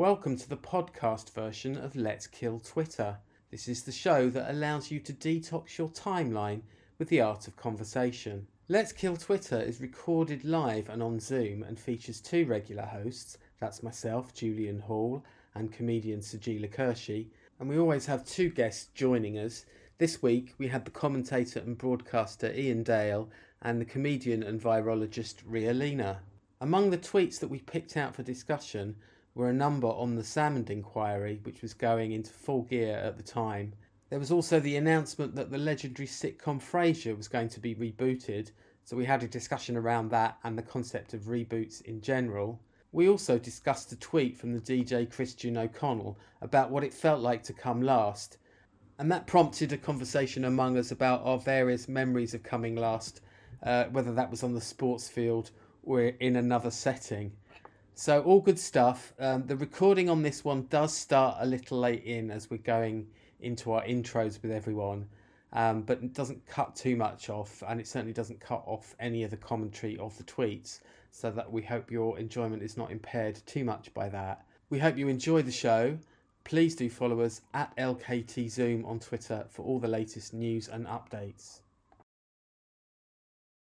Welcome to the podcast version of Let's Kill Twitter. This is the show that allows you to detox your timeline with the art of conversation. Let's Kill Twitter is recorded live and on Zoom and features two regular hosts that's myself, Julian Hall, and comedian Sajeela Kershi. And we always have two guests joining us. This week we had the commentator and broadcaster Iain Dale and the comedian and virologist Ria Lina. Among the tweets that we picked out for discussion were a number on the Salmond inquiry, which was going into full gear at the time. There was also the announcement that the legendary sitcom Frasier was going to be rebooted, so we had a discussion around that and the concept of reboots in general. We also discussed a tweet from the DJ Christian O'Connell about what it felt like to come last, and that prompted a conversation among us about our various memories of coming last, uh, whether that was on the sports field or in another setting. So all good stuff. Um, the recording on this one does start a little late in as we're going into our intros with everyone, um, but it doesn't cut too much off, and it certainly doesn't cut off any of the commentary of the tweets. So that we hope your enjoyment is not impaired too much by that. We hope you enjoy the show. Please do follow us at LKT Zoom on Twitter for all the latest news and updates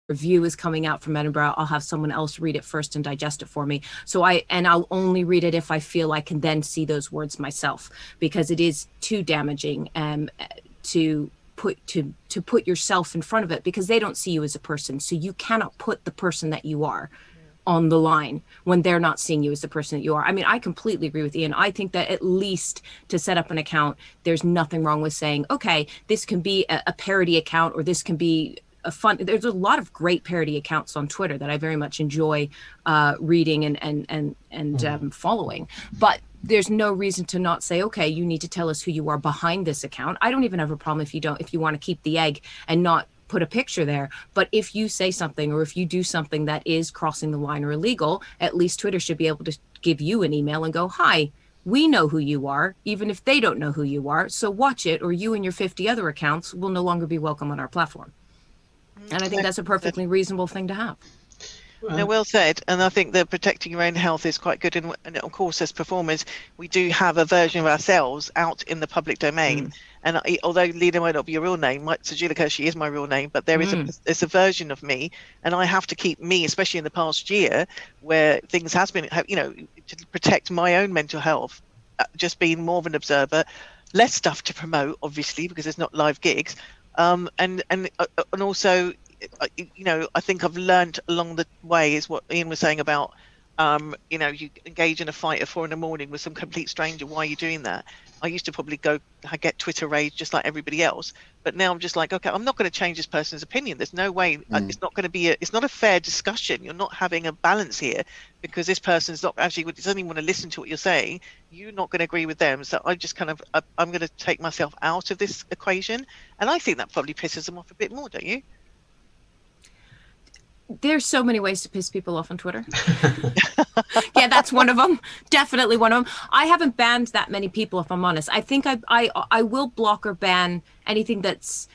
review is coming out from Edinburgh, I'll have someone else read it first and digest it for me. So I and I'll only read it if I feel I can then see those words myself because it is too damaging um to put to to put yourself in front of it because they don't see you as a person. So you cannot put the person that you are on the line when they're not seeing you as the person that you are. I mean, I completely agree with Iain. I think that at least to set up an account, there's nothing wrong with saying, okay, this can be a, a parody account or this can be a fun there's a lot of great parody accounts on twitter that i very much enjoy uh, reading and and and and mm. um, following but there's no reason to not say okay you need to tell us who you are behind this account i don't even have a problem if you don't if you want to keep the egg and not put a picture there but if you say something or if you do something that is crossing the line or illegal at least twitter should be able to give you an email and go hi we know who you are, even if they don't know who you are. So watch it, or you and your 50 other accounts will no longer be welcome on our platform. And I think that's a perfectly reasonable thing to have. Well, no, well said. And I think that protecting your own health is quite good. And, and, of course, as performers, we do have a version of ourselves out in the public domain. Mm. And I, although Lina might not be your real name, my, Sajeela Kershi is my real name, but there is mm. a there's a version of me, and I have to keep me, especially in the past year, where things has been, you know, to protect my own mental health, uh, just being more of an observer, less stuff to promote, obviously, because there's not live gigs, um, and and uh, and also you know, I think I've learned along the way is what Iain was saying about, um, you know, you engage in a fight at four in the morning with some complete stranger. Why are you doing that? I used to probably go, I get Twitter rage just like everybody else, but now I'm just like, okay, I'm not going to change this person's opinion. There's no way. Uh, mm. It's not going to be a. It's not a fair discussion. You're not having a balance here because this person's not actually doesn't even want to listen to what you're saying. You're not going to agree with them. So I just kind of, I'm going to take myself out of this equation, and I think that probably pisses them off a bit more, don't you? There's so many ways to piss people off on Twitter. yeah, that's one of them. Definitely one of them. I haven't banned that many people, if I'm honest. I think I I I will block or ban anything that's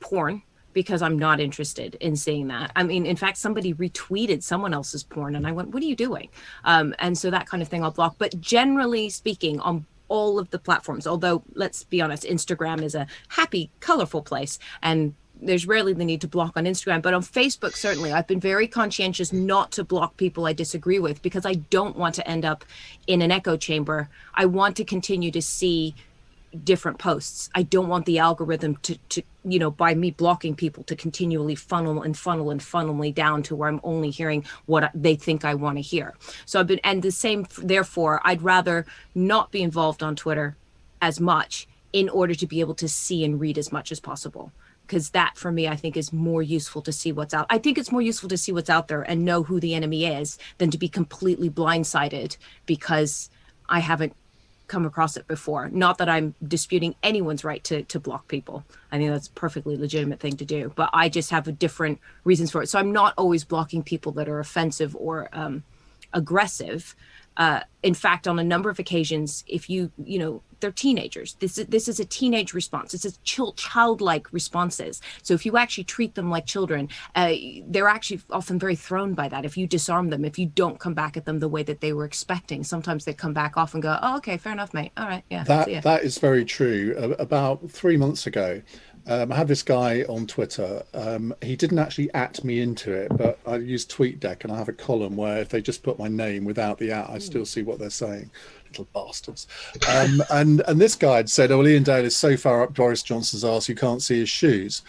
porn because I'm not interested in seeing that. I mean, in fact, somebody retweeted someone else's porn, and I went, "What are you doing?" Um, and so that kind of thing I'll block. But generally speaking, on all of the platforms, although let's be honest, Instagram is a happy, colorful place, and there's rarely the need to block on Instagram, but on Facebook, certainly, I've been very conscientious not to block people I disagree with because I don't want to end up in an echo chamber. I want to continue to see different posts. I don't want the algorithm to, to you know, by me blocking people to continually funnel and funnel and funnel me down to where I'm only hearing what they think I want to hear. So I've been, and the same, therefore, I'd rather not be involved on Twitter as much in order to be able to see and read as much as possible because that for me i think is more useful to see what's out i think it's more useful to see what's out there and know who the enemy is than to be completely blindsided because i haven't come across it before. Not that i'm disputing anyone's right to to block people. I think that's a perfectly legitimate thing to do but i just have a different reasons for it. So i'm not always blocking people that are offensive or um, aggressive uh, in fact, on a number of occasions, if you, you know, they're teenagers. This is this is a teenage response. This is child, childlike responses. So if you actually treat them like children, uh, they're actually often very thrown by that. If you disarm them, if you don't come back at them the way that they were expecting, sometimes they come back off and go, "Oh, okay, fair enough, mate. All right, yeah." That that is very true. about three months ago, um, I had this guy on Twitter. Um, he didn't actually at me into it, but I use TweetDeck and I have a column where if they just put my name without the at, I still see what they're saying. Little bastards. Um, and and this guy had said, "Oh, Iain Dale is so far up Boris Johnson's ass you can't see his shoes."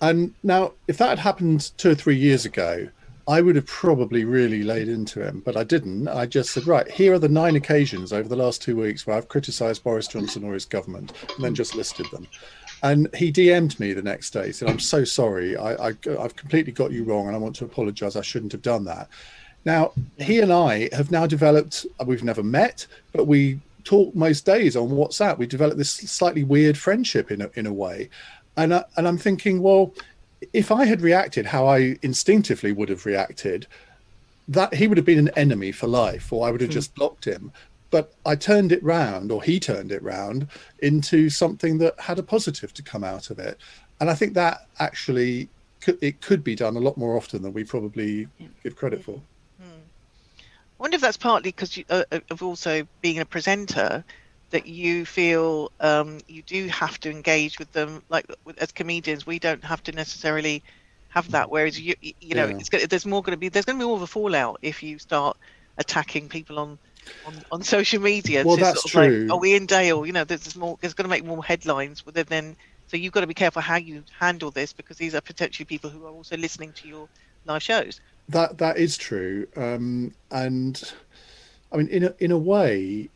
And now, if that had happened two or three years ago, I would have probably really laid into him, but I didn't. I just said, right, here are the nine occasions over the last two weeks where I've criticised Boris Johnson or his government, and then just listed them. And he DM'd me the next day, said, "I'm so sorry. I, I have completely got you wrong, and I want to apologise. I shouldn't have done that." Now he and I have now developed. We've never met, but we talk most days on WhatsApp. We developed this slightly weird friendship in a, in a way, and I, and I'm thinking, well, if I had reacted how I instinctively would have reacted, that he would have been an enemy for life, or I would have mm. just blocked him but I turned it round, or he turned it round into something that had a positive to come out of it. And I think that actually could, it could be done a lot more often than we probably give credit for. Hmm. I wonder if that's partly because uh, uh, of also being a presenter that you feel um, you do have to engage with them. Like as comedians, we don't have to necessarily have that. Whereas you, you know, yeah. there's more going to be there's going to be more of a fallout if you start attacking people on on, on social media. Well, that's sort of true. Like, oh, Iain Dale, you know, there's more. There's going to make more headlines. But then, so you've got to be careful how you handle this because these are potentially people who are also listening to your live shows. That that is true, um, and I mean, in a in a way,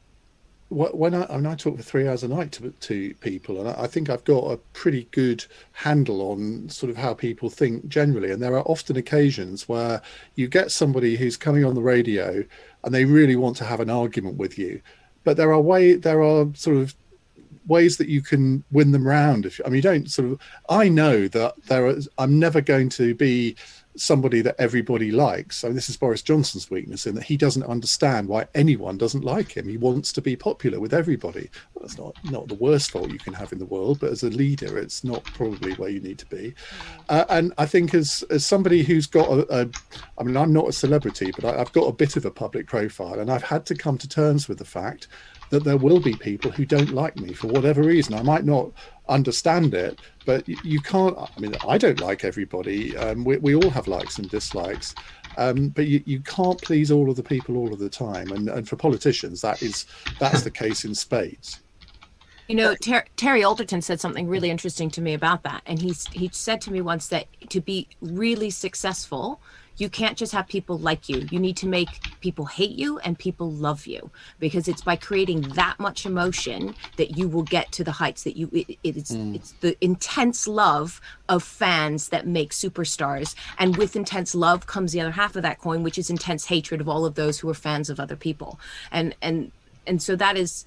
when I, I, mean, I talk for three hours a night to, to people, and I think I've got a pretty good handle on sort of how people think generally. And there are often occasions where you get somebody who's coming on the radio and they really want to have an argument with you, but there are way there are sort of ways that you can win them round. If I mean, you don't sort of. I know that there is. I'm never going to be somebody that everybody likes. Mean, this is Boris Johnson's weakness in that he doesn't understand why anyone doesn't like him. He wants to be popular with everybody. Well, that's not not the worst fault you can have in the world, but as a leader, it's not probably where you need to be. Uh, and I think as as somebody who's got a, a, I mean, I'm not a celebrity, but I, I've got a bit of a public profile, and I've had to come to terms with the fact that there will be people who don't like me for whatever reason. I might not understand it, but you can't. I mean, I don't like everybody. Um, we, we all have likes and dislikes. Um, but you, you can't please all of the people all of the time, and, and for politicians, that is that's the case in spades. You know, Ter- Terry Alderton said something really interesting to me about that, and he he said to me once that to be really successful, you can't just have people like you. You need to make people hate you and people love you because it's by creating that much emotion that you will get to the heights that you it, it's mm. it's the intense love of fans that make superstars and with intense love comes the other half of that coin which is intense hatred of all of those who are fans of other people. And and and so that is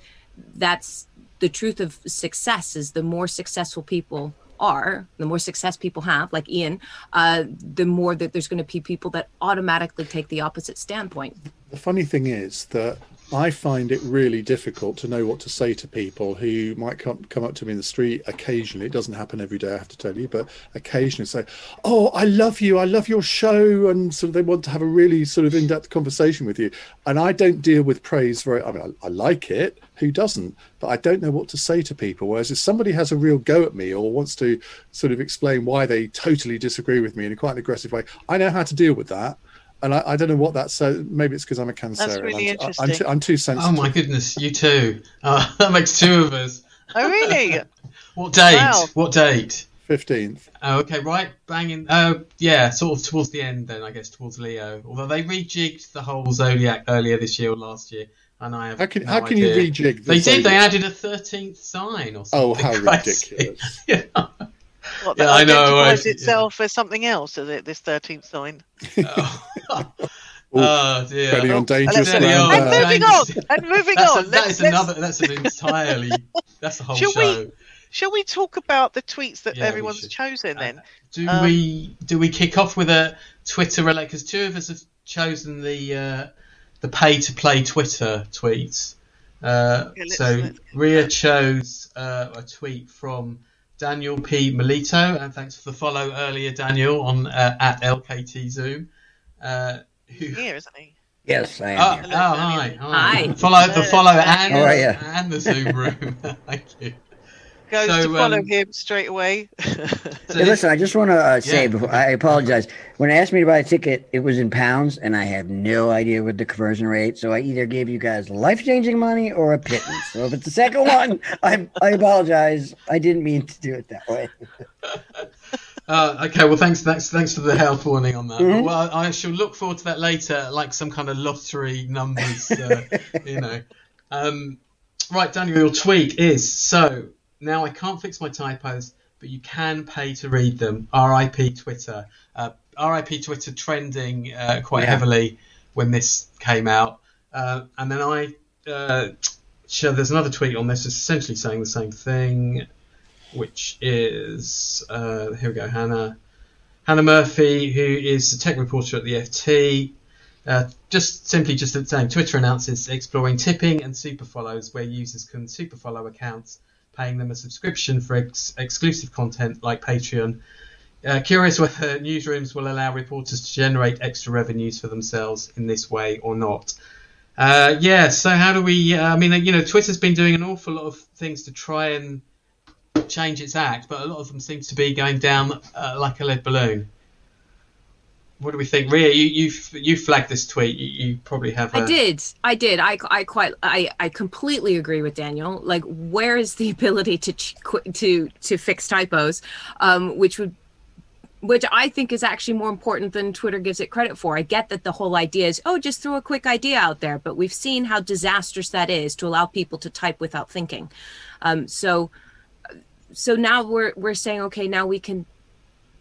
that's the truth of success is the more successful people are, the more success people have, like Iain, uh, the more that there's going to be people that automatically take the opposite standpoint. The funny thing is that I find it really difficult to know what to say to people who might come come up to me in the street occasionally. It doesn't happen every day, I have to tell you, but occasionally say, "Oh, I love you. I love your show," and of they want to have a really sort of in-depth conversation with you. And I don't deal with praise very. I mean, I, I like it. Who doesn't? But I don't know what to say to people. Whereas if somebody has a real go at me or wants to sort of explain why they totally disagree with me in a quite an aggressive way, I know how to deal with that and I, I, don't know what that's so maybe it's because i'm a cancer that's really I'm, interesting. I'm, too, I'm too sensitive oh my goodness you too uh, that makes two of us oh really what date wow. what date 15th oh okay right banging oh yeah sort of towards the end then i guess towards leo although they rejigged the whole zodiac earlier this year or last year and I have how can no how can idea. you rejig? The they zodiac? did. They added a thirteenth sign or something. Oh, how ridiculous! yeah. What, yeah, I know. I, itself yeah. as something else, is it? This thirteenth sign. oh. oh dear! Treading on dangerous ground. And moving on. And moving that's on. A, that is another. That's an entirely. That's a whole shall show. We, shall we talk about the tweets that yeah, everyone's chosen then? Uh, do um, we do we kick off with a Twitter relate? Because two of us have chosen the uh, the pay to play Twitter tweets. Uh, Yeah, so Ria chose uh, a tweet from Daniel P. Melito, and thanks for the follow earlier, Daniel, on uh, at LKT Zoom. Uh, who, Here, isn't he? Yes, I am. Oh, here. oh, hi, hi. Hi. Follow the follow and, How are ya? and the Zoom room. Thank you. Goes So, to follow um, him straight away. So Hey, listen, I just want to uh, say Yeah. before I apologize. When they asked me to buy a ticket, it was in pounds, and I have no idea what the conversion rate. So I either gave you guys life changing money or a pittance. So if it's the second one, I I apologize. I didn't mean to do it that way. Uh, okay, well, thanks, thanks, thanks for the health warning on that. Mhm. Well, I shall look forward to that later, like some kind of lottery numbers, uh, you know. Um, right, Daniel, your tweet is so now I can't fix my typos, but you can pay to read them. R.I.P. Twitter. Uh, R.I.P. Twitter trending uh, quite Yeah. heavily when this came out, uh, and then I. Uh, so there's another tweet on this, essentially saying the same thing which is uh, here we go, Hannah Hannah Murphy, who is a tech reporter at the FT. Uh, just simply just saying, Twitter announces exploring tipping and super follows, where users can super follow accounts, paying them a subscription for ex- exclusive content like Patreon. Uh, curious whether newsrooms will allow reporters to generate extra revenues for themselves in this way or not. Uh, yeah, so how do we? Uh, I mean, you know, Twitter's been doing an awful lot of things to try and change its act, but a lot of them seems to be going down uh, like a lead balloon. What do we think, Ria? You you you flagged this tweet. You, you probably have. I a- did. I did. I, I quite I, I completely agree with Daniel. Like, where is the ability to to to fix typos, um, which would which I think is actually more important than Twitter gives it credit for. I get that the whole idea is, oh, just throw a quick idea out there, but we've seen how disastrous that is to allow people to type without thinking. Um, so, so now we're we're saying, okay, now we can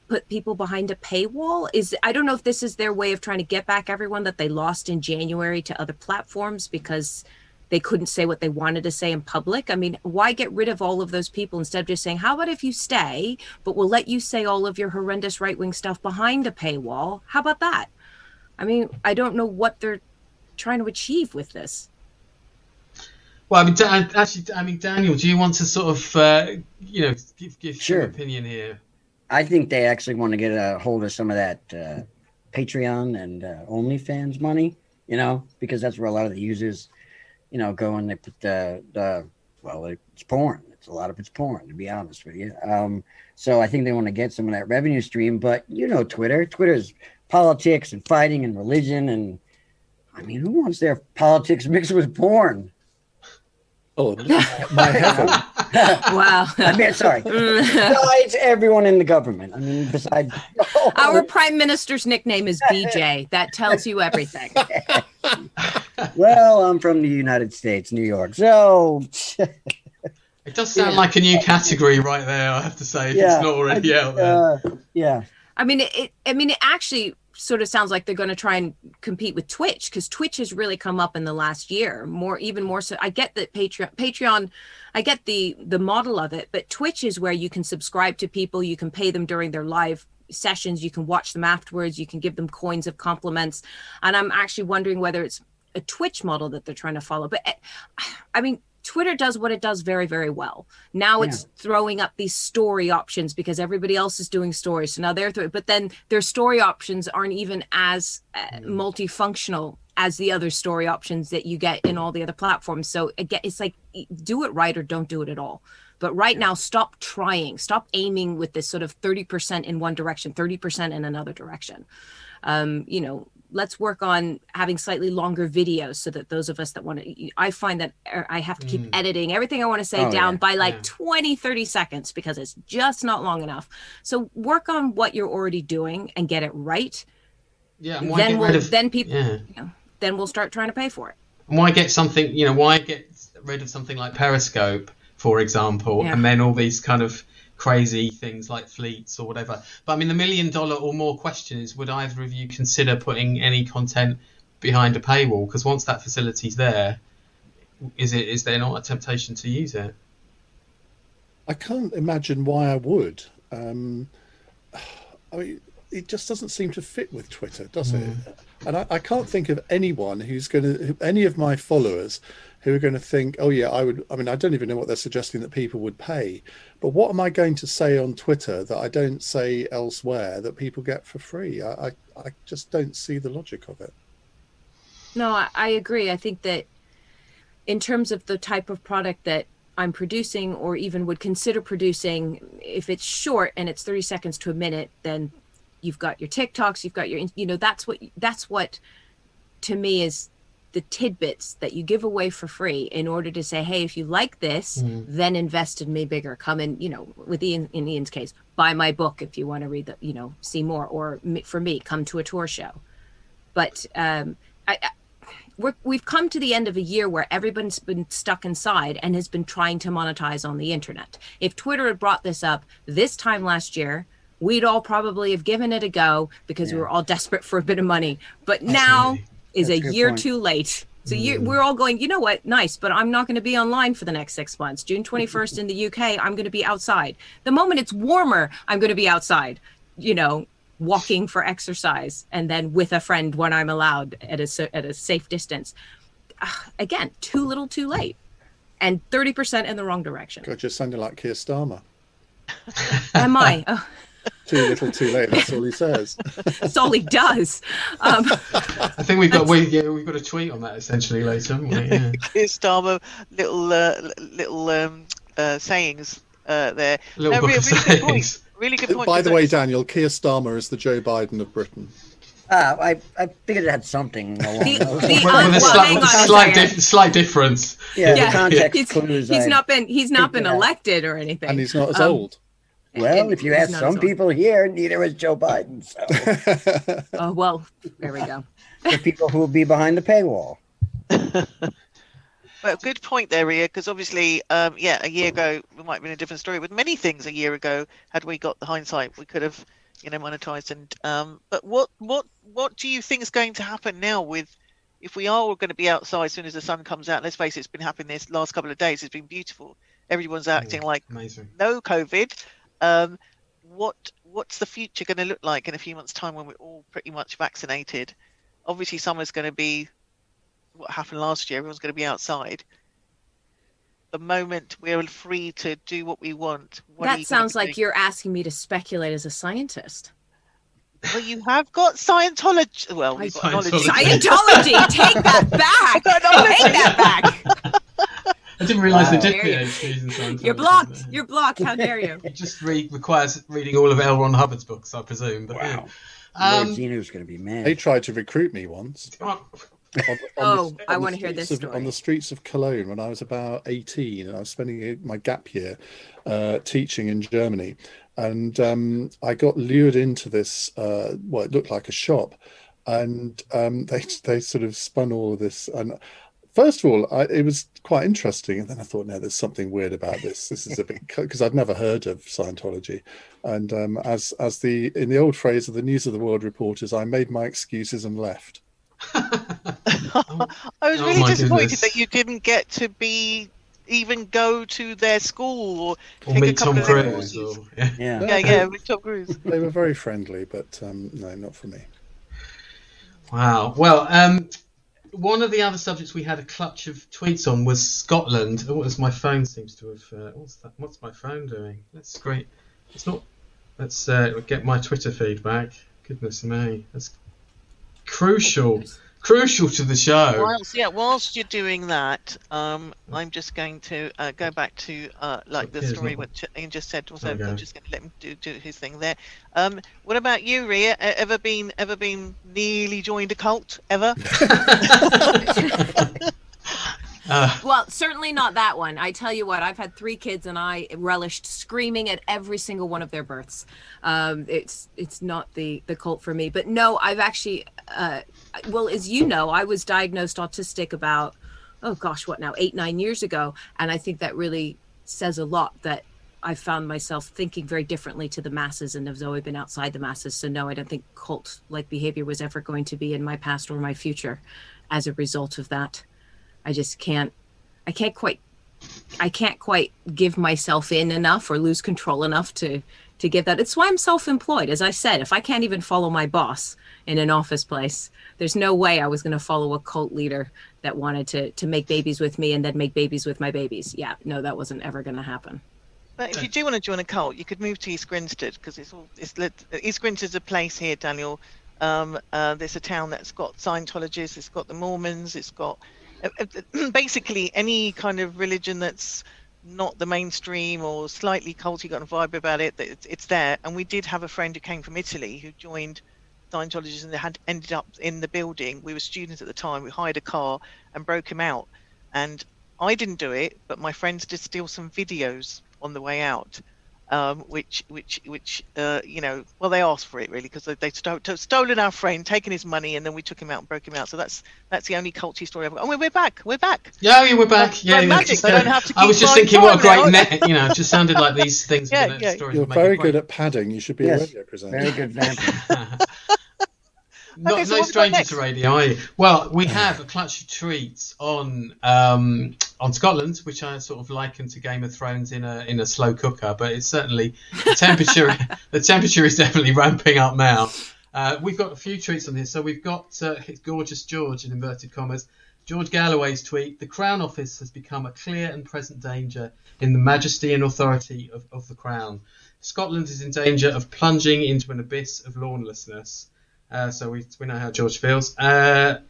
put people behind a paywall. Is I don't know if this is their way of trying to get back everyone that they lost in January to other platforms because they couldn't say what they wanted to say in public. I mean, why get rid of all of those people instead of just saying, how about if you stay, but we'll let you say all of your horrendous right wing stuff behind a paywall? How about that? I mean, I don't know what they're trying to achieve with this. Well, I mean, actually, I mean, Daniel, do you want to sort of, uh, you know, give give Sure. your opinion here? I think they actually want to get a hold of some of that uh, Patreon and uh, OnlyFans money, you know, because that's where a lot of the users, you know, go and they put the, the well, it's porn. It's a lot of it's porn, to be honest with you. Um, so I think they want to get some of that revenue stream. But you know, Twitter, Twitter's politics and fighting and religion, and I mean, who wants their politics mixed with porn? Oh, my heaven. Wow. I mean, sorry. Besides everyone in the government. I mean, besides Our prime minister's nickname is BJ. That tells you everything. Well, I'm from the United States, New York. So, It does sound Yeah. like a new category right there. I have to say, if yeah, it's not already out there. uh, yeah, I mean, it, it. I mean, it actually sort of sounds like they're going to try and compete with Twitch because Twitch has really come up in the last year more, even more so. I get that Patreon, Patreon, I get the the model of it, but Twitch is where you can subscribe to people, you can pay them during their live sessions, you can watch them afterwards, you can give them coins of compliments, and I'm actually wondering whether it's a Twitch model that they're trying to follow. But eh, I mean. Twitter does what it does very, very well. Now it's throwing up these story options because everybody else is doing stories. So now they're, th- but then their story options aren't even as uh, multifunctional as the other story options that you get in all the other platforms. So again, it's like do it right or don't do it at all. But right now, stop trying, stop aiming with this sort of 30% in one direction, 30% in another direction. Um, you know, let's work on having slightly longer videos so that those of us that want to i find that er, i have to keep Mm. editing everything i want to say Oh, down yeah. by like Yeah. 20 30 seconds because it's just not long enough so work on what you're already doing and get it right Yeah, then we'll of? then people Yeah. Then we'll start trying to pay for it why get something? You know, why get rid of something like Periscope, for example, Yeah. and then all these kind of crazy things like fleets or whatever. But I mean, the million dollar or more question is: Would either of you consider putting any content behind a paywall? Because once that facility's there, is it is there not a temptation to use it? I can't imagine why I would. Um, I mean, it just doesn't seem to fit with Twitter, does it? Mm. And I, I can't think of anyone who's going to, any of my followers who are going to think, oh, yeah, I would. I mean, I don't even know what they're suggesting that people would pay. But what am I going to say on Twitter that I don't say elsewhere that people get for free? I, I, I just don't see the logic of it. No, I, I agree. I think that in terms of the type of product that I'm producing or even would consider producing, if it's short and it's 30 seconds to a minute, then you've got your TikToks, you've got your, you know, that's what, that's what to me is the tidbits that you give away for free in order to say, hey, if you like this, then invest in me bigger. Come and, you know, with Iain, in Iain's case, buy my book if you want to read the, you know, see more. Or me- for me, come to a tour show. But um, I, I we're, we've come to the end of a year where everyone's been stuck inside and has been trying to monetize on the internet. If Twitter had brought this up this time last year, we'd all probably have given it a go because we were all desperate for a bit of money. But now is That's a year point. too late. So you, mm. we're all going, you know what, nice, but I'm not going to be online for the next six months. June 21st in the UK, I'm going to be outside. The moment it's warmer, I'm going to be outside, you know, walking for exercise and then with a friend when I'm allowed at a, at a safe distance. Again, too little too late and 30% in the wrong direction. God, you're sounding like Keir Starmer. Am I? Oh, Too little, too late. That's all he says. that's all he does. Um, I think we've got we yeah we've got a tweet on that essentially later, haven't we? Yeah. Keir Starmer little uh, little um, uh, sayings uh, there. Little No, book re- of really good point. Really good point. By the way, Daniel, Keir Starmer is the Joe Biden of Britain. Uh, I, I figured it had something along The- those the- lines. With a well, slight, hang with a on a slight, second. dif- slight difference. yeah, Yeah. the context he's, clues. he's I- not been he's not been figured out. elected or anything. And he's not as Um, old. Well, if you He's ask some people here, neither is Joe Biden. So Oh well, there we go. the people who will be behind the paywall. Well, good point there, Ria, because obviously, um, yeah, a year ago we might have been a different story. With many things a year ago, had we got the hindsight, we could have, you know, monetized. And um, but what what what do you think is going to happen now with if we are all going to be outside as soon as the sun comes out? Let's face it, it's been happening this last couple of days. It's been beautiful. Everyone's acting like Amazing. no COVID. Um, what what's the future going to look like in a few months' time when we're all pretty much vaccinated? Obviously, summer's going to be what happened last year. Everyone's going to be outside. The moment we're free to do what we want. What that sounds like doing? you're asking me to speculate as a scientist. Well, you have got Scientology. Well, we've got Scientology. Scientology, take that back. Take that back. I didn't realise Wow. they did There you- PhDs in Scientology. You're blocked. You're blocked. How dare you? It just read, requires reading all of L. Ron Hubbard's books, I presume. But yeah. Lord Um, Xenu's going to be mad. They tried to recruit me once. oh, On, on Oh, the- I wanna hear this streets of- story. On the streets of Cologne when I was about 18 and I was spending my gap year uh, teaching in Germany. And um, I got lured into this, uh, well, it looked like a shop. And um, they, they sort of spun all of this. And first of all, I, it was quite interesting. And then I thought, no, there's something weird about this. This is a bit, because I'd never heard of Scientology. And um, as, as the, in the old phrase of the News of the World reporters, I made my excuses and left. I was Oh really my disappointed goodness. that you didn't get to be even go to their school or or take a meet couple Tom of their Cruise. courses. Or, yeah. Yeah. Yeah, yeah, with Tom Cruise. They were very friendly, but um, no, not for me. Wow. Well, um, one of the other subjects we had a clutch of tweets on was Scotland. Oh, my phone seems to have? Uh, what's that? What's my phone doing? That's great. It's not. Let's uh, get my Twitter feedback. Goodness me, that's crucial. Crucial to the show. Whilst, yeah, whilst you're doing that, um, I'm just going to uh, go back to uh, like the Here's story one. which Iain just said. Was There I'm just going to let him do, do his thing there. Um, what about you, Ria? Ever been ever been nearly joined a cult ever? Uh, Well, certainly not that one. I tell you what, I've had three kids, and I relished screaming at every single one of their births. Um, it's it's not the the cult for me, but no, I've actually, uh, well, as you know, I was diagnosed autistic about oh gosh, what now, eight nine years ago, and I think that really says a lot that. I found myself thinking very differently to the masses and have always been outside the masses. So no, I don't think cult like behavior was ever going to be in my past or my future as a result of that. I just can't I can't quite I can't quite give myself in enough or lose control enough to to give that. It's why I'm self-employed. As I said, if I can't even follow my boss in an office place, there's no way I was going to follow a cult leader that wanted to to make babies with me and then make babies with my babies. Yeah, no, that wasn't ever going to happen. But if you do want to join a cult, you could move to East Grinstead because it's all it's East Grinstead's a place here, Daniel. Um, uh, there's a town that's got Scientologists, it's got the Mormons, it's got uh, uh basically any kind of religion that's not the mainstream or slightly culty got a vibe about it. It's, it's there. And we did have a friend who came from Italy who joined Scientologists and they had ended up in the building. We were students at the time. We hired a car and broke him out. And I didn't do it, but my friends did steal some videos on the way out um, which which which uh, you know well they asked for it really because they, they stole, stolen our friend taken his money and then we took him out and broke him out. So that's that's the only culty story I've got. oh we're back. We're back. Yeah, yeah we're back. Yeah, yeah. magic, don't have to I was just thinking what a great net you know it just sounded like these things yeah, yeah. you're very good at padding. You should be yes, a radio presenter. Very good example not, okay, so no stranger to radio, are you? Well, we have a clutch of treats on um, on Scotland, which I sort of liken to Game of Thrones in a in a slow cooker, but it's certainly the temperature. the temperature is definitely ramping up now. Uh, we've got a few tweets on this. So we've got uh, gorgeous George in inverted commas. George Galloway's tweet: The Crown Office has become a clear and present danger in the majesty and authority of, of the Crown. Scotland is in danger of plunging into an abyss of lawlessness. Uh, so we, we know how George feels. Uh,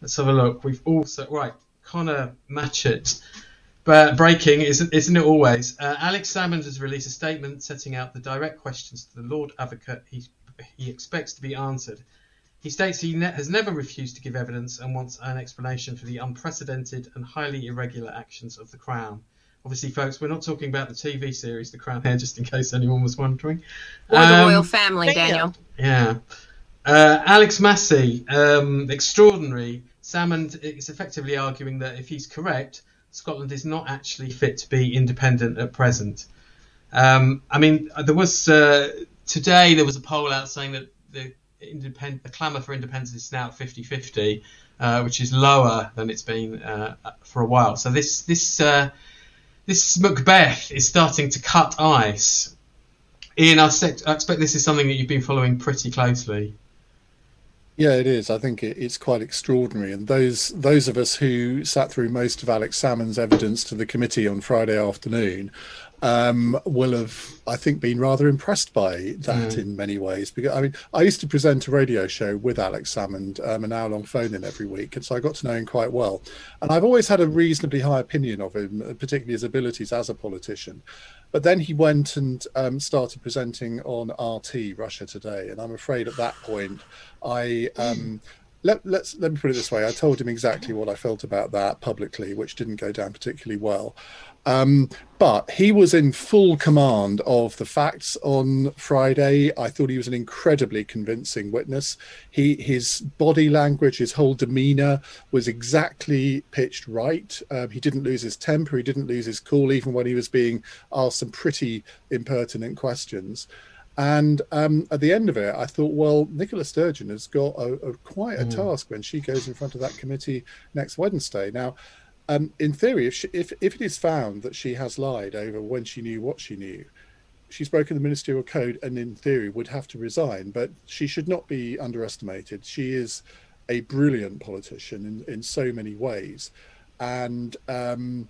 let's have a look. We've also right Conor Matchett. But breaking isn't isn't it always? Uh, Alex Salmond has released a statement setting out the direct questions to the Lord Advocate he he expects to be answered. He states he ne- has never refused to give evidence and wants an explanation for the unprecedented and highly irregular actions of the Crown. Obviously, folks, we're not talking about the TV series The Crown here, just in case anyone was wondering. Or um, the royal family, Daniel. Yeah. Uh, Alex Massie, um, extraordinary. Salmond is effectively arguing that if he's correct, Scotland is not actually fit to be independent at present. Um, I mean, there was uh, today there was a poll out saying that the independent, the clamour for independence is now at 50-50, uh, which is lower than it's been uh, for a while. So this this uh, this Macbeth is starting to cut ice. Iain, I expect this is something that you've been following pretty closely. Yeah, it is. I think it, it's quite extraordinary. And those those of us who sat through most of Alex Salmond's evidence to the committee on Friday afternoon um, will have, I think, been rather impressed by that mm. in many ways. Because I mean, I used to present a radio show with Alex Salmond, um, an hour-long phone-in every week, and so I got to know him quite well. And I've always had a reasonably high opinion of him, particularly his abilities as a politician. But then he went and um, started presenting on RT Russia Today, and I'm afraid at that point, I. Um, let, let's let me put it this way. I told him exactly what I felt about that publicly, which didn't go down particularly well. Um, but he was in full command of the facts on Friday. I thought he was an incredibly convincing witness. He, his body language, his whole demeanour was exactly pitched right. Um, he didn't lose his temper. He didn't lose his cool, even when he was being asked some pretty impertinent questions. And um, at the end of it, I thought, well, Nicola Sturgeon has got a, a quite a mm. task when she goes in front of that committee next Wednesday. Now, um, in theory, if, she, if if it is found that she has lied over when she knew what she knew, she's broken the ministerial code and in theory would have to resign. But she should not be underestimated. She is a brilliant politician in, in so many ways, and um,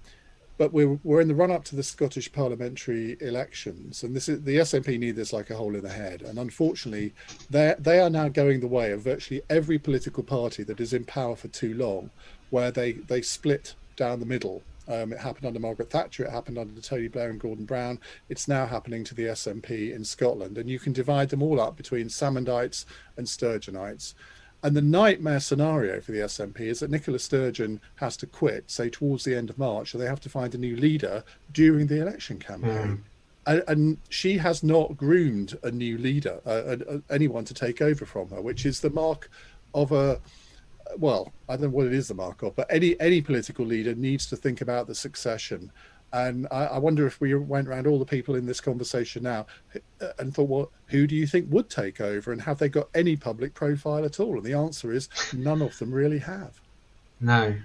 but we're we're in the run up to the Scottish parliamentary elections, and this is the SNP need this like a hole in the head. And unfortunately, they they are now going the way of virtually every political party that is in power for too long, where they they split down the middle. Um, it happened under Margaret Thatcher. It happened under Tony Blair and Gordon Brown. It's now happening to the SNP in Scotland, and you can divide them all up between Salmondites and Sturgeonites. And the nightmare scenario for the SNP is that Nicola Sturgeon has to quit, say towards the end of March, so they have to find a new leader during the election campaign. Mm. And, and, she has not groomed a new leader, uh, uh, anyone to take over from her, which is the mark of a well, I don't know what it is the mark of, but any any political leader needs to think about the succession. And I, I, wonder if we went around all the people in this conversation now uh, and thought, well, who do you think would take over, and have they got any public profile at all? And the answer is none of them really have. No.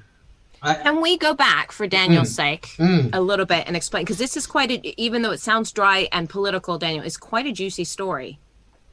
I, Can we go back for Daniel's sake mm, a little bit and explain? Because this is quite a, even though it sounds dry and political, Daniel, it's quite a juicy story.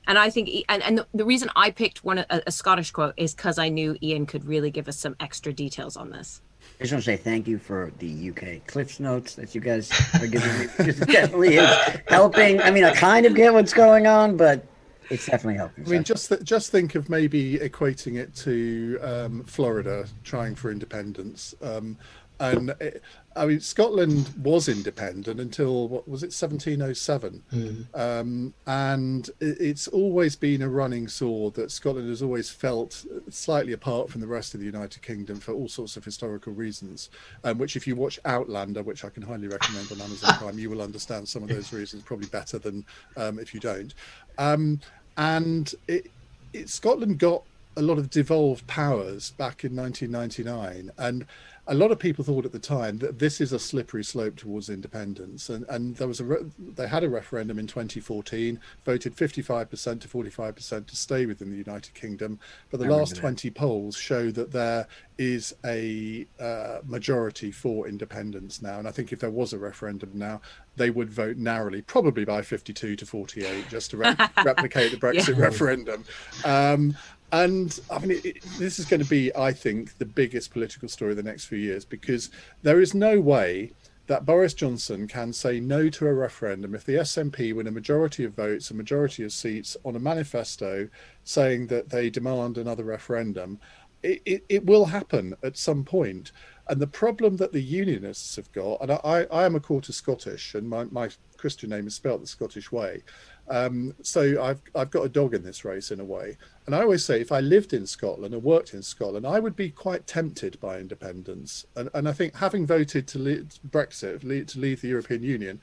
And I think, and, and the, the reason I picked one, a, a Scottish quote is because I knew Iain could really give us some extra details on this. I just want to say thank you for the UK Cliffs notes that you guys are giving me. Because it definitely is helping. I mean, I kind of get what's going on, but it's definitely helping. I mean, So- just th- just think of maybe equating it to um, Florida trying for independence. Um, and it, I mean, Scotland was independent until what was it, 1707, um, and it's always been a running sword that Scotland has always felt slightly apart from the rest of the United Kingdom for all sorts of historical reasons. Um, which, if you watch Outlander, which I can highly recommend on Amazon Prime, you will understand some of those reasons probably better than um, if you don't. Um, and it, it, Scotland got a lot of devolved powers back in 1999, and a lot of people thought at the time that this is a slippery slope towards independence. And, and there was a re- they had a referendum in 2014, voted 55% to 45% to stay within the United Kingdom, but the I last that. 20 polls show that there is a uh, majority for independence now. And I think if there was a referendum now, they would vote narrowly, probably by 52 to 48, just to re- replicate the Brexit Yeah. referendum. Um, and I mean, it, it, this is going to be, I think, the biggest political story of the next few years because there is no way that Boris Johnson can say no to a referendum if the SNP win a majority of votes, a majority of seats on a manifesto saying that they demand another referendum. It, it, will happen at some point. And the problem that the unionists have got, and I, I am a quarter Scottish, and my, my Christian name is spelt the Scottish way. Um, so I've I've got a dog in this race in a way, and I always say if I lived in Scotland and worked in Scotland, I would be quite tempted by independence. And and I think having voted to leave, Brexit to leave the European Union,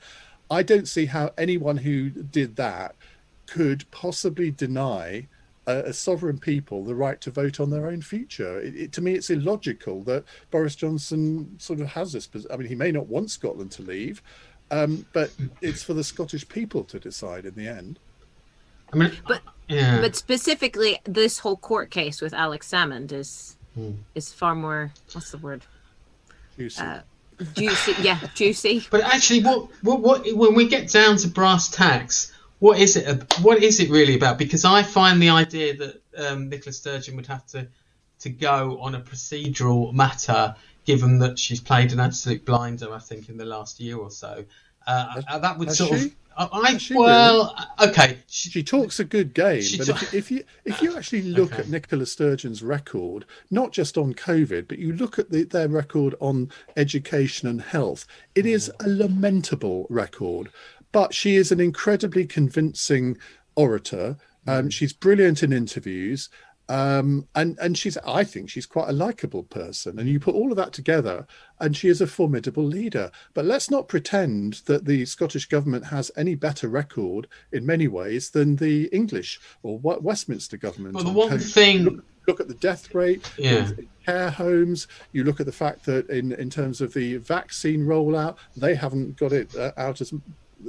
I don't see how anyone who did that could possibly deny a, a sovereign people the right to vote on their own future. It, it, to me, it's illogical that Boris Johnson sort of has this. I mean, he may not want Scotland to leave, um, but it's for the Scottish people to decide in the end. I mean, But- yeah. But specifically, this whole court case with Alex Salmond is is far more what's the word Juicy. Uh, juicy. yeah, juicy. But actually, what, what, what, when we get down to brass tacks, what is it? What is it really about? Because I find the idea that um, Nicola Sturgeon would have to to go on a procedural matter, given that she's played an absolute blinder, I think, in the last year or so. Uh, uh, that would sort she? of. I, Has well, okay. She, she talks a good game, but if, if you if you actually look Okay. at Nicola Sturgeon's record, not just on COVID, but you look at the, their record on education and health, it is a lamentable record. But she is an incredibly convincing orator. Um, she's brilliant in interviews. Um, and and she's I think she's quite a likable person, and you put all of that together, and she is a formidable leader. But let's not pretend that the Scottish government has any better record in many ways than the English or what Westminster government. Well, the one thing- look, look at the death rate, Yeah. in care homes. You look at the fact that in in terms of the vaccine rollout, they haven't got it uh, out as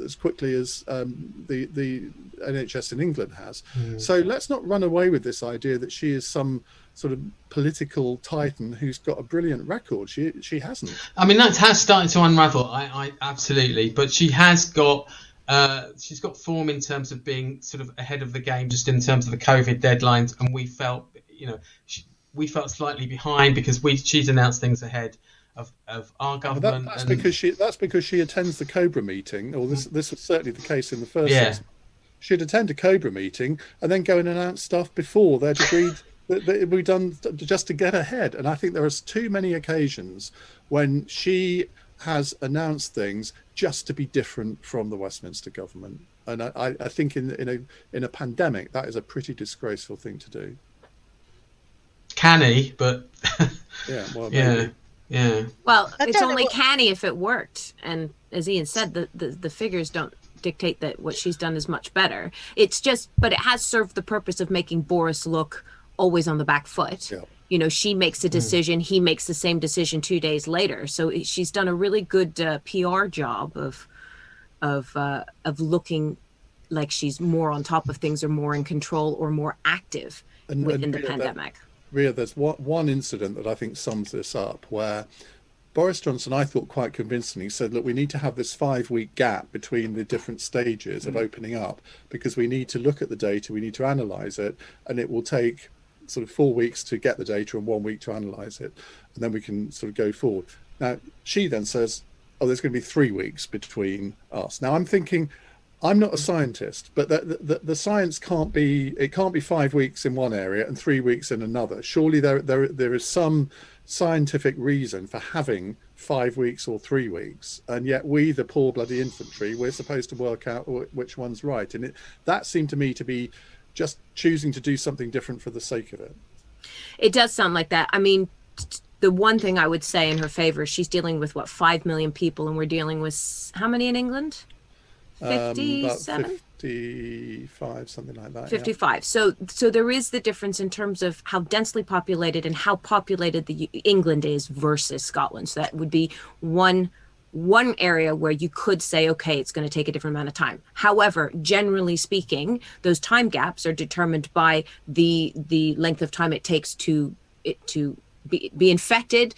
as quickly as um, the the NHS in England has. So let's not run away with this idea that she is some sort of political titan who's got a brilliant record. She she hasn't. I mean, that has started to unravel. I, I absolutely, but she has got. Uh, she's got form in terms of being sort of ahead of the game, just in terms of the COVID deadlines, and we felt, you know, she, we felt slightly behind because we she's announced things ahead of, of our But that, government. that's and, because she that's because she attends the Cobra meeting, or this this was certainly the case in the first. Yeah. months. She'd attend a Cobra meeting and then go and announce stuff before they'd agreed that, that it would be done just to get ahead. And I think there is too many occasions when she has announced things just to be different from the Westminster government. And I, I I think in in a in a pandemic that is a pretty disgraceful thing to do. canny, but Yeah, well, yeah, maybe. Yeah. Well, I it's don't know only what- canny if it worked. And as Iain said, the, the, the figures don't dictate that what she's done is much better. It's just, but it has served the purpose of making Boris look always on the back foot. Yeah. You know, she makes a decision, he makes the same decision two days later. So she's done a really good uh, PR job of of uh, of looking like she's more on top of things or more in control or more active And- within and the yeah, that- pandemic. Ria, there's one, incident that I think sums this up where Boris Johnson, I thought quite convincingly, said, look, we need to have this five week gap between the different stages of mm. opening up because we need to look at the data, we need to analyze it, and it will take sort of four weeks to get the data and one week to analyze it. And then we can sort of go forward. Now, she then says, oh, there's going to be three weeks between us. Now, I'm thinking, I'm not a scientist, but the, the, the, science can't be it can't be five weeks in one area and three weeks in another. Surely there there there is some scientific reason for having five weeks or three weeks, and yet we, the poor bloody infantry, we're supposed to work out which one's right, and it, that seemed to me to be just choosing to do something different for the sake of it. It does sound like that. I mean, the one thing I would say in her favor, is she's dealing with what five million people, and we're dealing with how many in England? 57 um, 55 something like that 55 yeah. so so there is the difference in terms of how densely populated and how populated the england is versus scotland. So that would be one one area where you could say okay it's going to take a different amount of time. However generally speaking those time gaps are determined by the the length of time it takes to it to be, be infected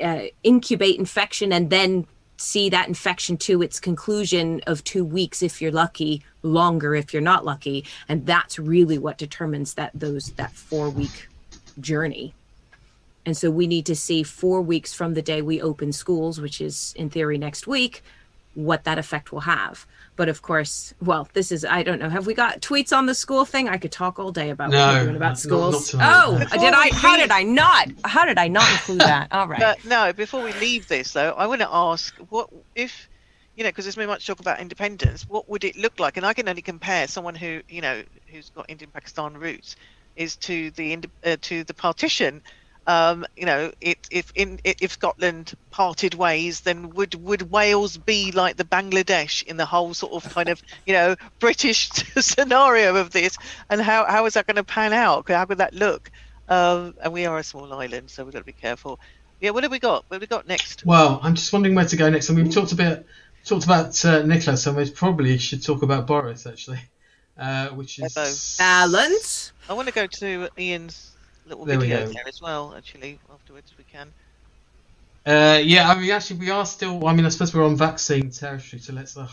uh, incubate infection and then see that infection to its conclusion of two weeks if you're lucky longer if you're not lucky. And that's really what determines that those that four week journey. And so we need to see four weeks from the day we open schools which is in theory next week what that effect will have but of course, well, this is I don't know. Have we got tweets on the school thing? I could talk all day about no, what about schools. Not, not oh, did I? How did I not? How did I not include that? All right. But no, before we leave this though, I want to ask what if you know because there's been much talk about independence. What would it look like? And I can only compare someone who you know who's got Indian Pakistan roots is to the uh, to the partition um, you know, it, if in if Scotland parted ways, then would would Wales be like the Bangladesh in the whole sort of kind of you know British scenario of this? And how how is that going to pan out? How could that look? Um, and we are a small island, so we've got to be careful. Yeah, what have we got? What have we got next? Well, I'm just wondering where to go next. I mean, we talked a bit talked about uh, Nicholas, and we probably should talk about Boris actually, uh, which is balance. I want to go to Iain's little there video there as well. Actually, afterwards we can. Uh, yeah, I mean, actually, we are still. I mean, I suppose we're on vaccine territory, so let's. Ugh,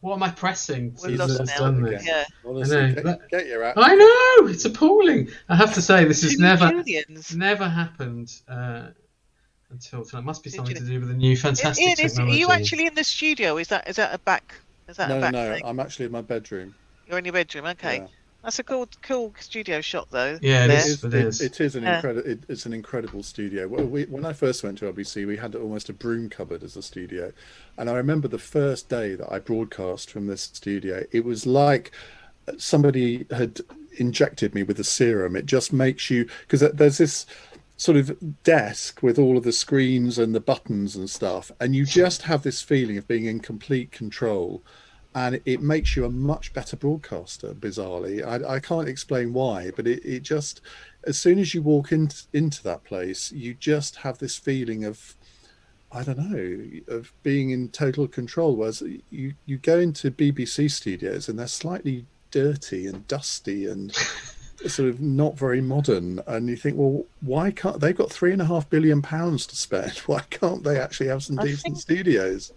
what am I pressing? We've lost done this? Yeah. Honestly, I know. Get, get your I know it's appalling. I have to say, this has never Julians. never happened. Uh, until tonight. It must be something to do with the new fantastic Iain, is, technology. Are you actually in the studio? Is that is that a back? Is that no, a back no, thing? I'm actually in my bedroom. You're in your bedroom, okay. Yeah. That's a cool, cool studio shot, though. Yeah, it is. It is. It, it is an yeah. incredible. It, it's an incredible studio. We, when I first went to LBC, we had almost a broom cupboard as a studio, and I remember the first day that I broadcast from this studio. It was like somebody had injected me with a serum. It just makes you because there's this sort of desk with all of the screens and the buttons and stuff, and you just have this feeling of being in complete control and it makes you a much better broadcaster bizarrely. I, I can't explain why but it, it just as soon as you walk in, into that place you just have this feeling of i don't know of being in total control. Whereas you you go into bbc studios and they're slightly dirty and dusty and sort of not very modern and you think well why can't they've got three and a half billion pounds to spend. Why can't they actually have some decent studios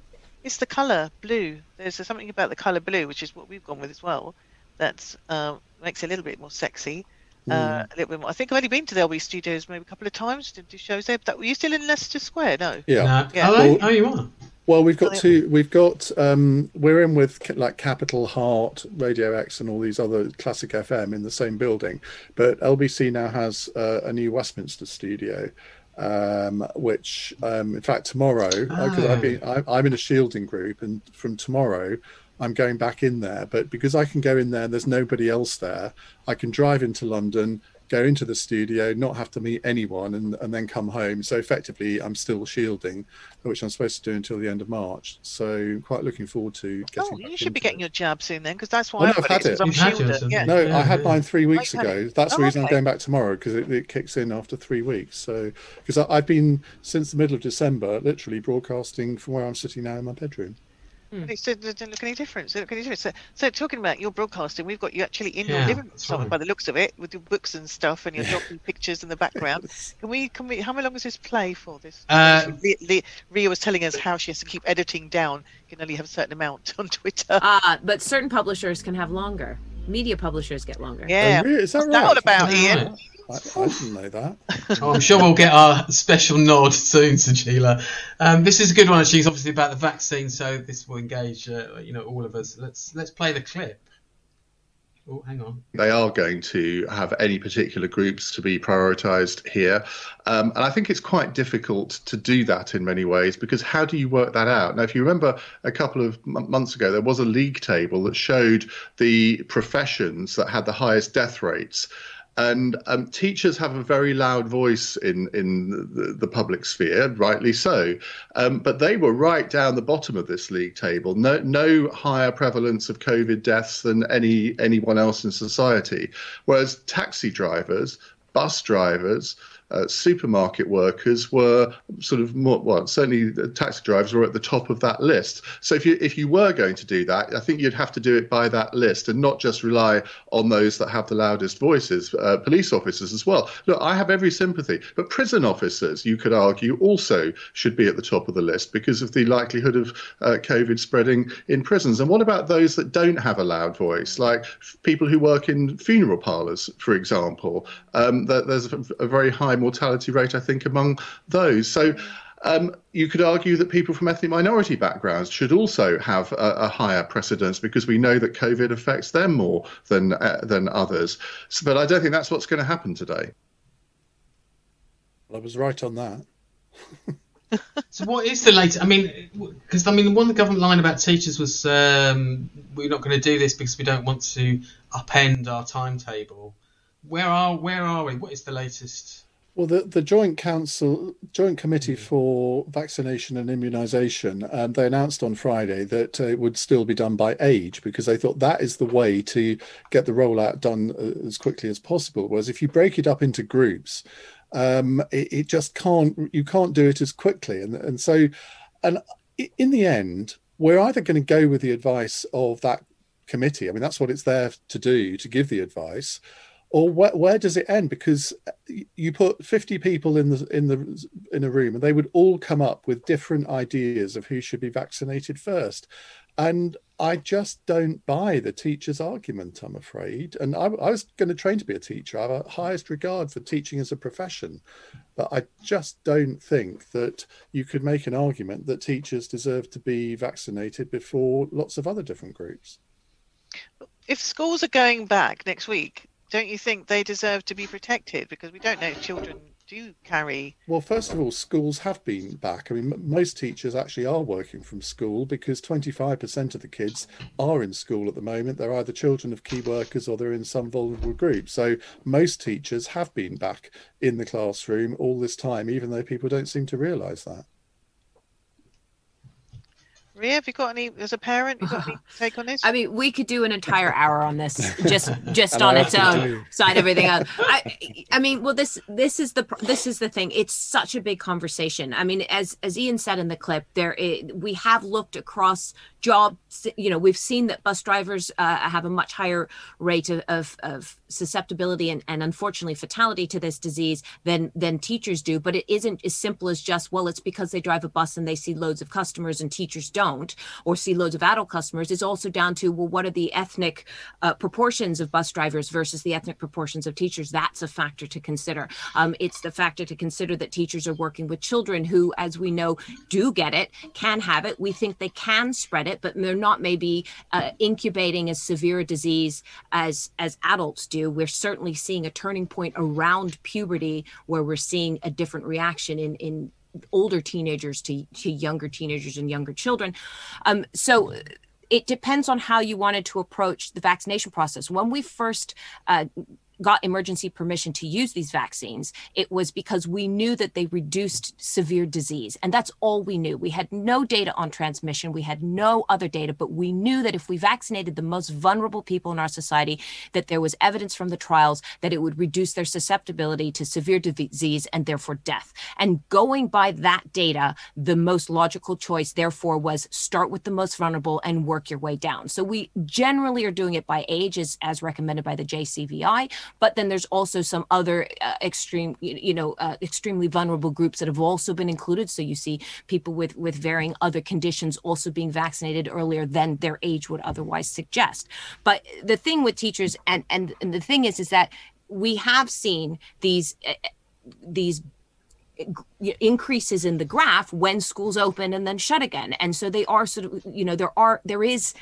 it's the color blue. There's something about the color blue, which is what we've gone with as well. That uh, makes it a little bit more sexy. Mm. Uh, a little bit more. I think I've only been to the LB Studios maybe a couple of times. Did do shows there? But were you still in Leicester Square? No. Yeah. No. yeah. Oh, well, oh, you are. Well, we've got two. We've got um, we're in with like Capital Heart, Radio X, and all these other classic FM in the same building. But LBC now has uh, a new Westminster studio, um, which um, in fact tomorrow because oh. I've been I, I'm in a shielding group and from tomorrow I'm going back in there but because I can go in there and there's nobody else there I can drive into London go into the studio, not have to meet anyone, and, and then come home. So effectively, I'm still shielding, which I'm supposed to do until the end of March. So quite looking forward to oh, getting. Oh, you should be getting it. your jab soon then, because that's why oh, no, I've had it. I'm shielded. Yeah. No, yeah, I had yeah. mine three weeks ago. That's oh, the reason okay. I'm going back tomorrow because it, it, kicks in after three weeks. So because I've been since the middle of December, literally broadcasting from where I'm sitting now in my bedroom. And it said, "Doesn't look any different. Doesn't look any different." So, so talking about your broadcasting, we've got you actually in your Yeah, living room, that's right. by the looks of it, with your books and stuff and your docu pictures in the background. Can we? Can we? How long does this play for? This? Uh, Le- Le- Ria was telling us how she has to keep editing down. You can only have a certain amount on Twitter. Uh, but certain publishers can have longer. Media publishers get longer. yeah. Oh, really? Is that What's that all right? about, Yeah, Iain? right. I, I didn't know that. Oh, I'm sure we'll get our special nod soon, Sajila. Um, this is a good one. Actually, it's obviously about the vaccine, so this will engage, uh, you know, all of us. Let's let's play the clip. Oh, hang on. they are going to have any particular groups to be prioritized here. Um, and I think it's quite difficult to do that in many ways because how do you work that out? Now, if you remember a couple of m- months ago, there was a league table that showed the professions that had the highest death rates. And um, teachers have a very loud voice in in the, the public sphere, rightly so. Um, but they were right down the bottom of this league table. No no higher prevalence of COVID deaths than any anyone else in society. Whereas taxi drivers, bus drivers, supermarket workers were sort of more well certainly taxi drivers were at the top of that list. So if you if you were going to do that i think you'd have to do it by that list and not just rely on those that have the loudest voices uh, police officers as well. Look i have every sympathy but prison officers you could argue also should be at the top of the list because of the likelihood of uh, covid spreading in prisons. And what about those that don't have a loud voice like people who work in funeral parlors for example? Um, there's a, a very high mortality rate, I think, among those. So um, you could argue that people from ethnic minority backgrounds should also have a, a higher precedence because we know that COVID affects them more than uh, than others. So, but I don't think that's what's going to happen today. Well, I was right on that. So what is the latest? I mean, because I mean, the one the government line about teachers was um, we're not going to do this because we don't want to upend our timetable. Where are where are we? What is the latest? Well, the, the Joint Council, Joint Committee for Vaccination and Immunisation, um, they announced on Friday that uh, it would still be done by age because they thought that is the way to get the rollout done uh, as quickly as possible. Whereas if you break it up into groups, um, it, it just can't, you can't do it as quickly. And, and so, and in the end, we're either going to go with the advice of that committee. I mean, that's what it's there to do, to give the advice or where, where does it end? Because uh, you put 50 people in the in the in a room and they would all come up with different ideas of who should be vaccinated first. And i just don't buy the teacher's argument i'm afraid. And i, I was going to train to be a teacher. I have a highest regard for teaching as a profession. But i just don't think that you could make an argument that teachers deserve to be vaccinated before lots of other different groups. If schools are going back next week, don't you think they deserve to be protected? Because we don't know if children do carry. Well, first of all, schools have been back. I mean, m- most teachers actually are working from school because 25% of the kids are in school at the moment. They're either children of key workers or they're in some vulnerable group. So most teachers have been back in the classroom all this time, even though people don't seem to realise that. Ria, have you got any, as a parent, you got any take on this? I mean, we could do an entire hour on this, just just on its own do. side, everything else. I, I mean, well, this this is the this is the thing. It's such a big conversation. I mean, as as Iain said in the clip, there i we have looked across jobs. You know, we've seen that bus drivers uh, have a much higher rate of of, of susceptibility and, and unfortunately fatality to this disease than than teachers do. But it isn't as simple as just well, it's because they drive a bus and they see loads of customers and teachers don't, or see loads of adult customers. It's also down to well, what are the ethnic uh, proportions of bus drivers versus the ethnic proportions of teachers? That's a factor to consider. Um, it's the factor to consider that teachers are working with children who, as we know, do get it, can have it. We think they can spread it, but they're not maybe uh, incubating as severe a disease as as adults do. We're certainly seeing a turning point around puberty where we're seeing a different reaction in in older teenagers to, to younger teenagers and younger children. Um, so it depends on how you wanted to approach the vaccination process. When we first uh, got emergency permission to use these vaccines, it was because we knew that they reduced severe disease. And that's all we knew. We had no data on transmission, we had no other data, but we knew that if we vaccinated the most vulnerable people in our society, that there was evidence from the trials that it would reduce their susceptibility to severe disease and therefore death. And going by that data, the most logical choice, therefore, was start with the most vulnerable and work your way down. So we generally are doing it by age, as, as recommended by the JCVI. But then there's also some other uh, extreme, you, you know, uh, extremely vulnerable groups that have also been included. So you see people with with varying other conditions also being vaccinated earlier than their age would otherwise suggest. But the thing with teachers, and and, and the thing is, is that we have seen these uh, these increases in the graph when schools open and then shut again. And so they are sort of you know there are there is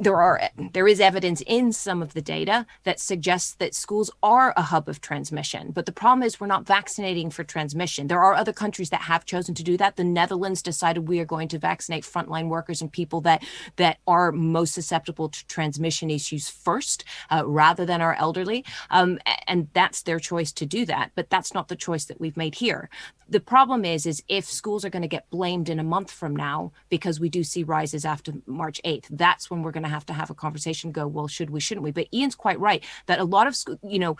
there are there is evidence in some of the data that suggests that schools are a hub of transmission. But the problem is we're not vaccinating for transmission. There are other countries that have chosen to do that. The netherlands decided we are going to vaccinate frontline workers and people that that are most susceptible to transmission issues first uh, rather than our elderly. Um, and that's their choice to do that but that's not the choice that we've made here. The problem is is if schools are going to get blamed in a month from now because we do see rises after march 8th that's when we're going to have to have a conversation go well should we shouldn't we? But Iain's quite right that a lot of you know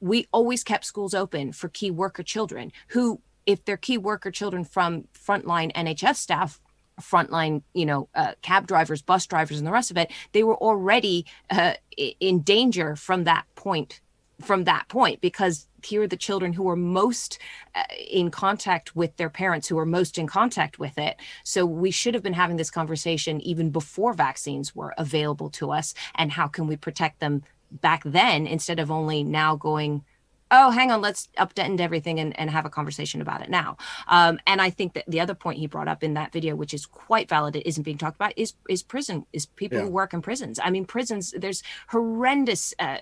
we always kept schools open for key worker children who if they're key worker children from frontline nhs staff frontline, you know, uh, cab drivers, bus drivers, and the rest of it, they were already uh, in danger from that point from that point because here are the children who are most uh, in contact with their parents who are most in contact with it. So we should have been having this conversation even before vaccines were available to us and how can we protect them back then instead of only now going oh, hang on, let's update everything and, and have a conversation about it now. Um, and I think that the other point he brought up in that video, which is quite valid, it isn't being talked about, is is prison, is people yeah. who work in prisons. I mean, prisons, there's horrendous uh,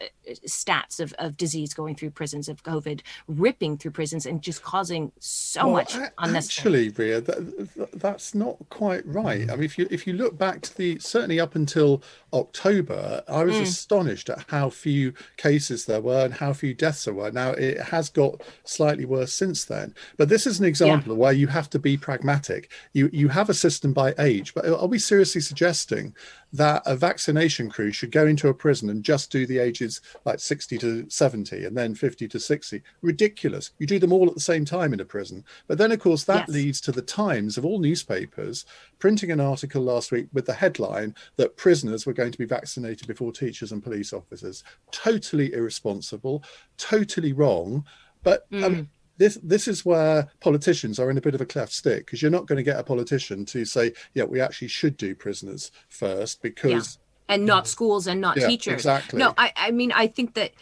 stats of, of disease going through prisons, of COVID ripping through prisons and just causing so well, much unnecessary. Actually, Ria, that, that's not quite right. I mean, if you if you look back to the certainly up until October, I was mm. astonished at how few cases there were and how few deaths there were. Now, it has got slightly worse since then. But this is an example yeah. where you have to be pragmatic. You, you have a system by age, but are we seriously suggesting that a vaccination crew should go into a prison and just do the ages like 60 to 70 and then 50 to 60? Ridiculous. You do them all at the same time in a prison. But then, of course, that yes. leads to the Times of all newspapers printing an article last week with the headline that prisoners were going to be vaccinated before teachers and police officers. Totally irresponsible, totally wrong. But mm. um, this this is where politicians are in a bit of a cleft stick because you're not going to get a politician to say, yeah, we actually should do prisoners first because. Yeah. And not schools and not yeah, teachers. Exactly. No, I, I mean, I think that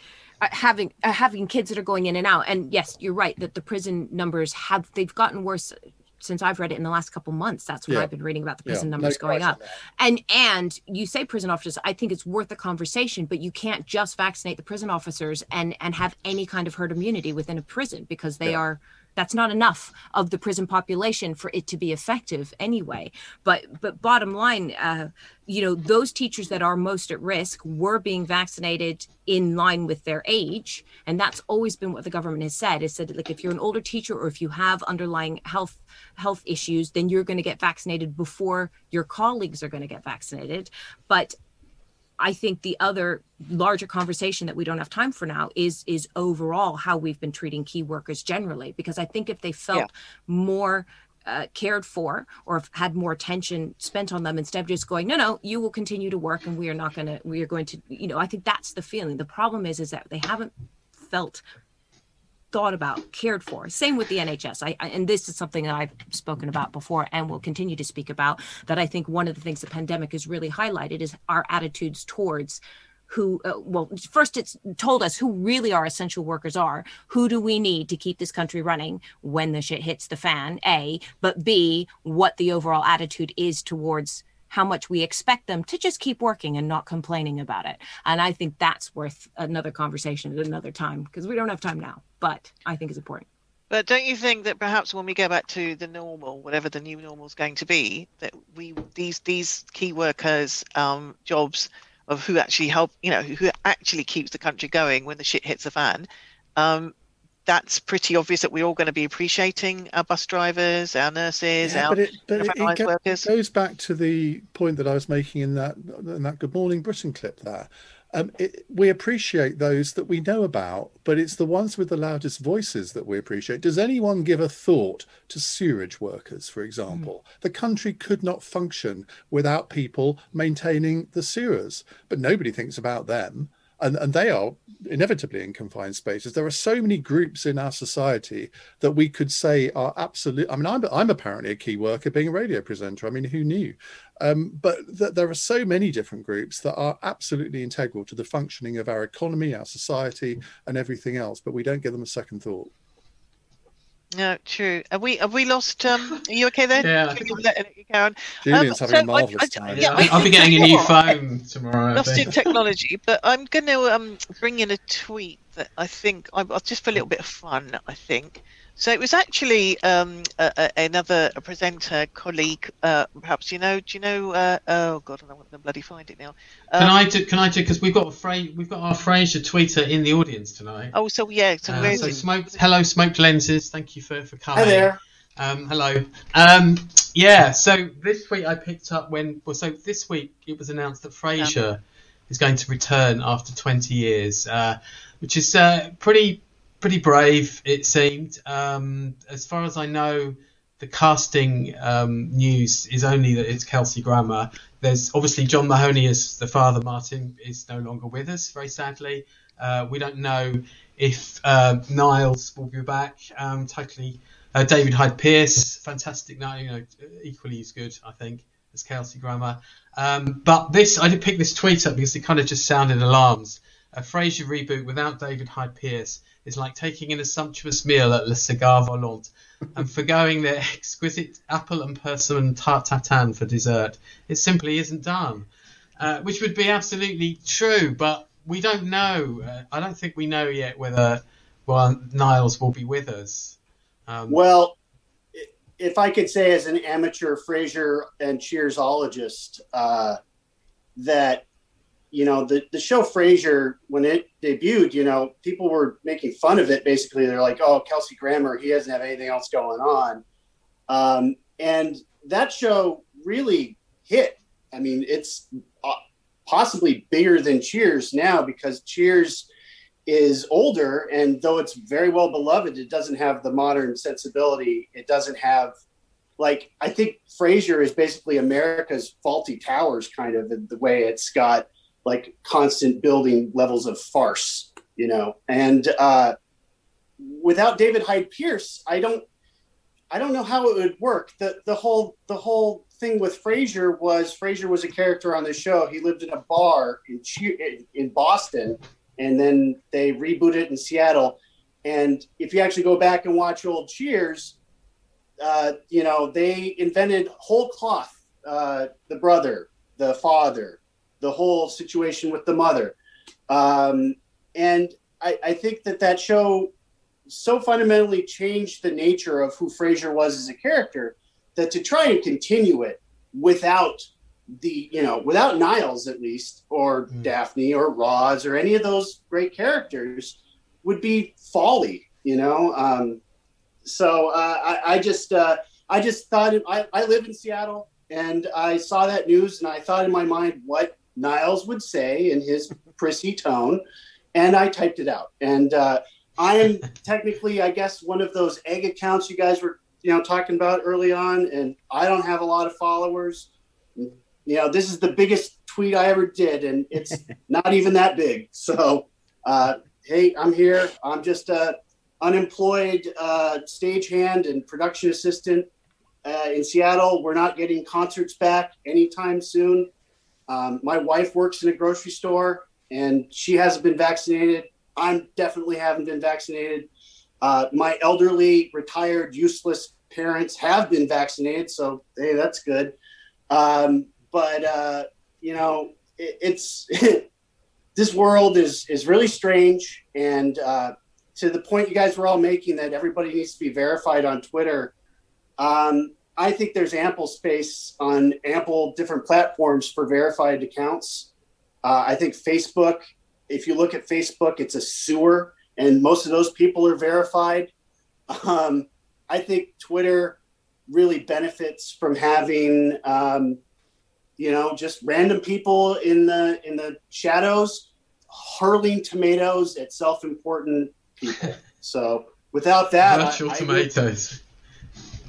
uh, having uh, having kids that are going in and out and yes you're right that the prison numbers have they've gotten worse since I've read it in the last couple months. That's when yeah. I've been reading about the prison yeah. numbers no going up. And and you say prison officers, I think it's worth the conversation, but you can't just vaccinate the prison officers and and have any kind of herd immunity within a prison because they yeah. are that's not enough of the prison population for it to be effective anyway. But but bottom line uh, you know those teachers that are most at risk were being vaccinated in line with their age. And that's always been what the government has said. Is said like if you're an older teacher or if you have underlying health health issues then you're going to get vaccinated before your colleagues are going to get vaccinated. But I think the other larger conversation that we don't have time for now is is overall how we've been treating key workers generally. Because I think if they felt yeah. more uh, cared for or had more attention spent on them instead of just going, no, no, you will continue to work and we are not going to, we are going to, you know, I think that's the feeling. The problem is, is that they haven't felt thought about, cared for. Same with the NHS. I, I, and this is something that I've spoken about before and will continue to speak about. That I think one of the things the pandemic has really highlighted is our attitudes towards who uh, well first it's told us who really our essential workers are who do we need to keep this country running when the shit hits the fan a but b what the overall attitude is towards how much we expect them to just keep working and not complaining about it. And I think that's worth another conversation at another time because we don't have time now, but I think it's important. But don't you think that perhaps when we go back to the normal, whatever the new normal is going to be, that we these these key workers um, jobs of who actually help, you know, who actually keeps the country going when the shit hits the fan. Um, that's pretty obvious that we're all going to be appreciating our bus drivers, our nurses, Yeah, our but it, but it, it workers. goes back to the point that I was making in that in that Good Morning Britain clip there. Um, it, we appreciate those that we know about, but it's the ones with the loudest voices that we appreciate. Does anyone give a thought to sewerage workers, for example? The country could not function without people maintaining the sewers, but nobody thinks about them. And, and they are inevitably in confined spaces. There are so many groups in our society that we could say are absolute. I mean, I'm, I'm apparently a key worker being a radio presenter. I mean, who knew? Um, but th- there are so many different groups that are absolutely integral to the functioning of our economy, our society, and everything else. But we don't give them a second thought. No, true. Have we have we lost? Um, are you okay there? Yeah. Can we let it go on? Julian's Um, having a so I- marvelous I- time. yeah, I'll, I'll be getting a new phone tomorrow. I lost in technology, but I'm going to um, bring in a tweet that I think I, I'll just for a little bit of fun. I think so. It was actually um, a, a, another presenter colleague. Uh, perhaps you know. Do you know? Uh, oh God, I don't want to bloody find it now. Um, Can I do? Can I do? Because we've got a Fra- we've got our Frasier tweeter in the audience tonight. Oh, so yeah. So Uh, so smoked. Hello, smoked lenses. Thank you for for coming. Hi there. Um, hello. Um, yeah. So this tweet I picked up when. Well, so this week it was announced that Frasier is going to return after 20 years, uh, which is uh, pretty pretty brave. It seemed. Um, as far as I know, the casting um, news is only that it's Kelsey Grammer. There's obviously John Mahoney as the father. Martin is no longer with us, very sadly. Uh, we don't know if uh, Niles will be back. Um, totally. Uh, David Hyde Pierce, fantastic. Now, you know, equally as good, I think, as Kelsey Grammer. Um, but this, I did pick this tweet up because it kind of just sounded alarms. A Frasier reboot without David Hyde Pierce is like taking in a sumptuous meal at Le Cigare Volant and forgoing their exquisite apple and persimmon tart for dessert. It simply isn't done. Uh, which would be absolutely true, but we don't know. Uh, I don't think we know yet whether well Niles will be with us. Um, Well, if I could say, as an amateur Frasier and Cheersologist, uh, that you know the the show Frasier when it debuted, you know, people were making fun of it. Basically, they're like, "Oh, Kelsey Grammer, he doesn't have anything else going on," um, and that show really hit. I mean, it's uh, possibly bigger than Cheers now because Cheers is older and though it's very well beloved it doesn't have the modern sensibility it doesn't have like i think frasier is basically america's Fawlty Towers kind of the, the way it's got like constant building levels of farce you know and uh without david hyde pierce i don't i don't know how it would work the the whole the whole thing with frasier was frasier was a character on the show he lived in a bar in in boston and then they rebooted it in Seattle. And if you actually go back and watch old Cheers, uh, you know they invented whole cloth. Uh, the brother, the father, the whole situation with the mother, um, and I, I think that that show so fundamentally changed the nature of who Frasier was as a character that to try and continue it without the you know without Niles at least or Mm. Daphne or Roz or any of those great characters would be folly you know um, so uh, I, I just uh, I just thought I, I live in Seattle and I saw that news and I thought in my mind what Niles would say in his prissy tone and I typed it out and uh, I am technically I guess one of those egg accounts you guys were you know talking about early on and I don't have a lot of followers you know, this is the biggest tweet I ever did, and it's not even that big. So, uh, hey, I'm here. I'm just a unemployed uh, stagehand and production assistant uh, in Seattle. We're not getting concerts back anytime soon. Um, my wife works in a grocery store, and she hasn't been vaccinated. I'm definitely haven't been vaccinated. Uh, my elderly, retired, useless parents have been vaccinated, so hey, that's good. Um, but uh, you know, it, it's this world is is really strange, and uh, to the point you guys were all making that everybody needs to be verified on Twitter. Um, I think there's ample space on ample different platforms for verified accounts. Uh, I think Facebook if you look at Facebook, it's a sewer, and most of those people are verified. Um, I think Twitter really benefits from having, um, you know, just random people in the in the shadows hurling tomatoes at self-important people. so without that, Virtual I, I tomatoes.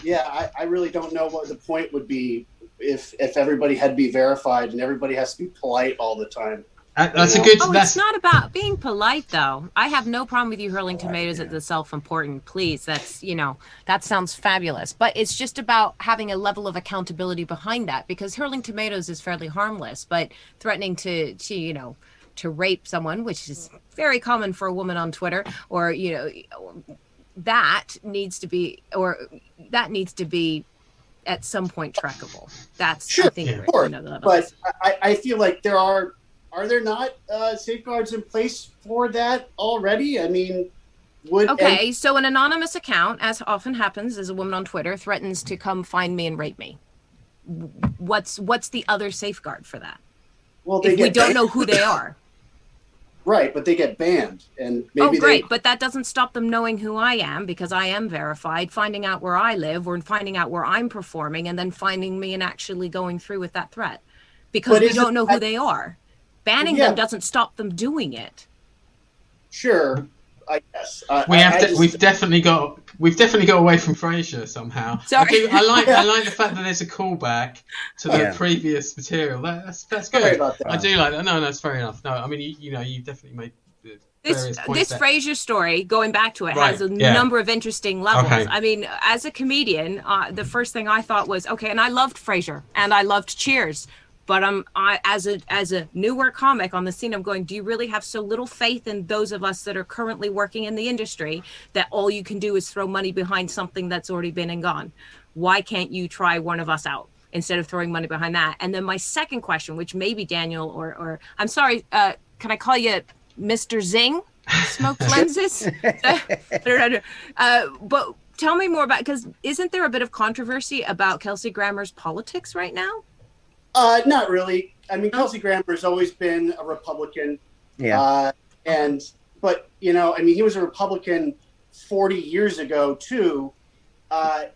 Yeah, I, I really don't know what the point would be if if everybody had to be verified and everybody has to be polite all the time. Uh, That's a good. Oh, that's it's not about being polite, though. I have no problem with you hurling tomatoes at the self-important. Please, that's you know that sounds fabulous. But it's just about having a level of accountability behind that because hurling tomatoes is fairly harmless, but threatening to to you know to rape someone, which is very common for a woman on Twitter, or you know that needs to be or that needs to be at some point trackable. That's I Sure, think Yeah. Sure, another level but. I, I feel like there are are there not uh, safeguards in place for that already? I mean, would and- Okay, so an anonymous account, as often happens, as a woman on Twitter threatens to come find me and rape me. What's what's the other safeguard for that? well, they If we don't know who they are. Right, but they get banned, and maybe oh, great, they but that doesn't stop them knowing who I am because I am verified, finding out where I live, or finding out where I'm performing, and then finding me and actually going through with that threat because But we isn't don't know who that- they are. Banning Yeah. them doesn't stop them doing it. sure. I guess I, we I- have. I to, just- we've definitely got. We've definitely got away from Frasier somehow. Sorry. I, do, I like. I like the fact that there's a callback to the Yeah. previous material. That, that's that's good. about that. I do like that. No, no, it's fair enough. No, I mean, you, you know, you definitely made this various points this there. Frasier story, going back to it, Right, has a yeah. number of interesting levels. Okay. I mean, as a comedian, uh, the first thing I thought was okay, and I loved Frasier and I loved Cheers, but um, I as a as a newer comic on the scene, I'm going, do you really have so little faith in those of us that are currently working in the industry that all you can do is throw money behind something that's already been and gone? Why can't you try one of us out? Instead of throwing money behind that, and then my second question, which maybe Daniel or or I'm sorry, uh, can I call you Mr. Zing? smoked lenses. uh, but tell me more about because isn't there a bit of controversy about Kelsey Grammer's politics right now? Uh, not really. I mean, Kelsey has always been a Republican. Yeah. Uh, and, but, you know, I mean, he was a Republican 40 years ago, too. Uh,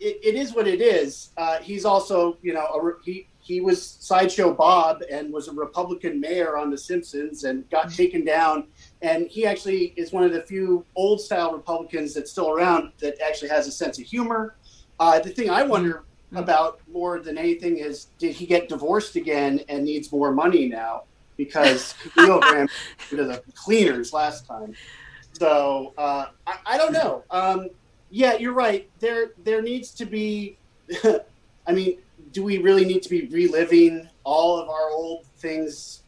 it, it is what it is. Uh, he's also, you know, a, he, he was Sideshow Bob and was a Republican mayor on The Simpsons and got taken down. And he actually is one of the few old style Republicans that's still around that actually has a sense of humor. Uh, the thing I wonder about more than anything is did he get divorced again and needs more money now because Camille ran into the cleaners last time. So uh, I, I don't know. Um, yeah, you're right. There there needs to be. I mean, do we really need to be reliving all of our old things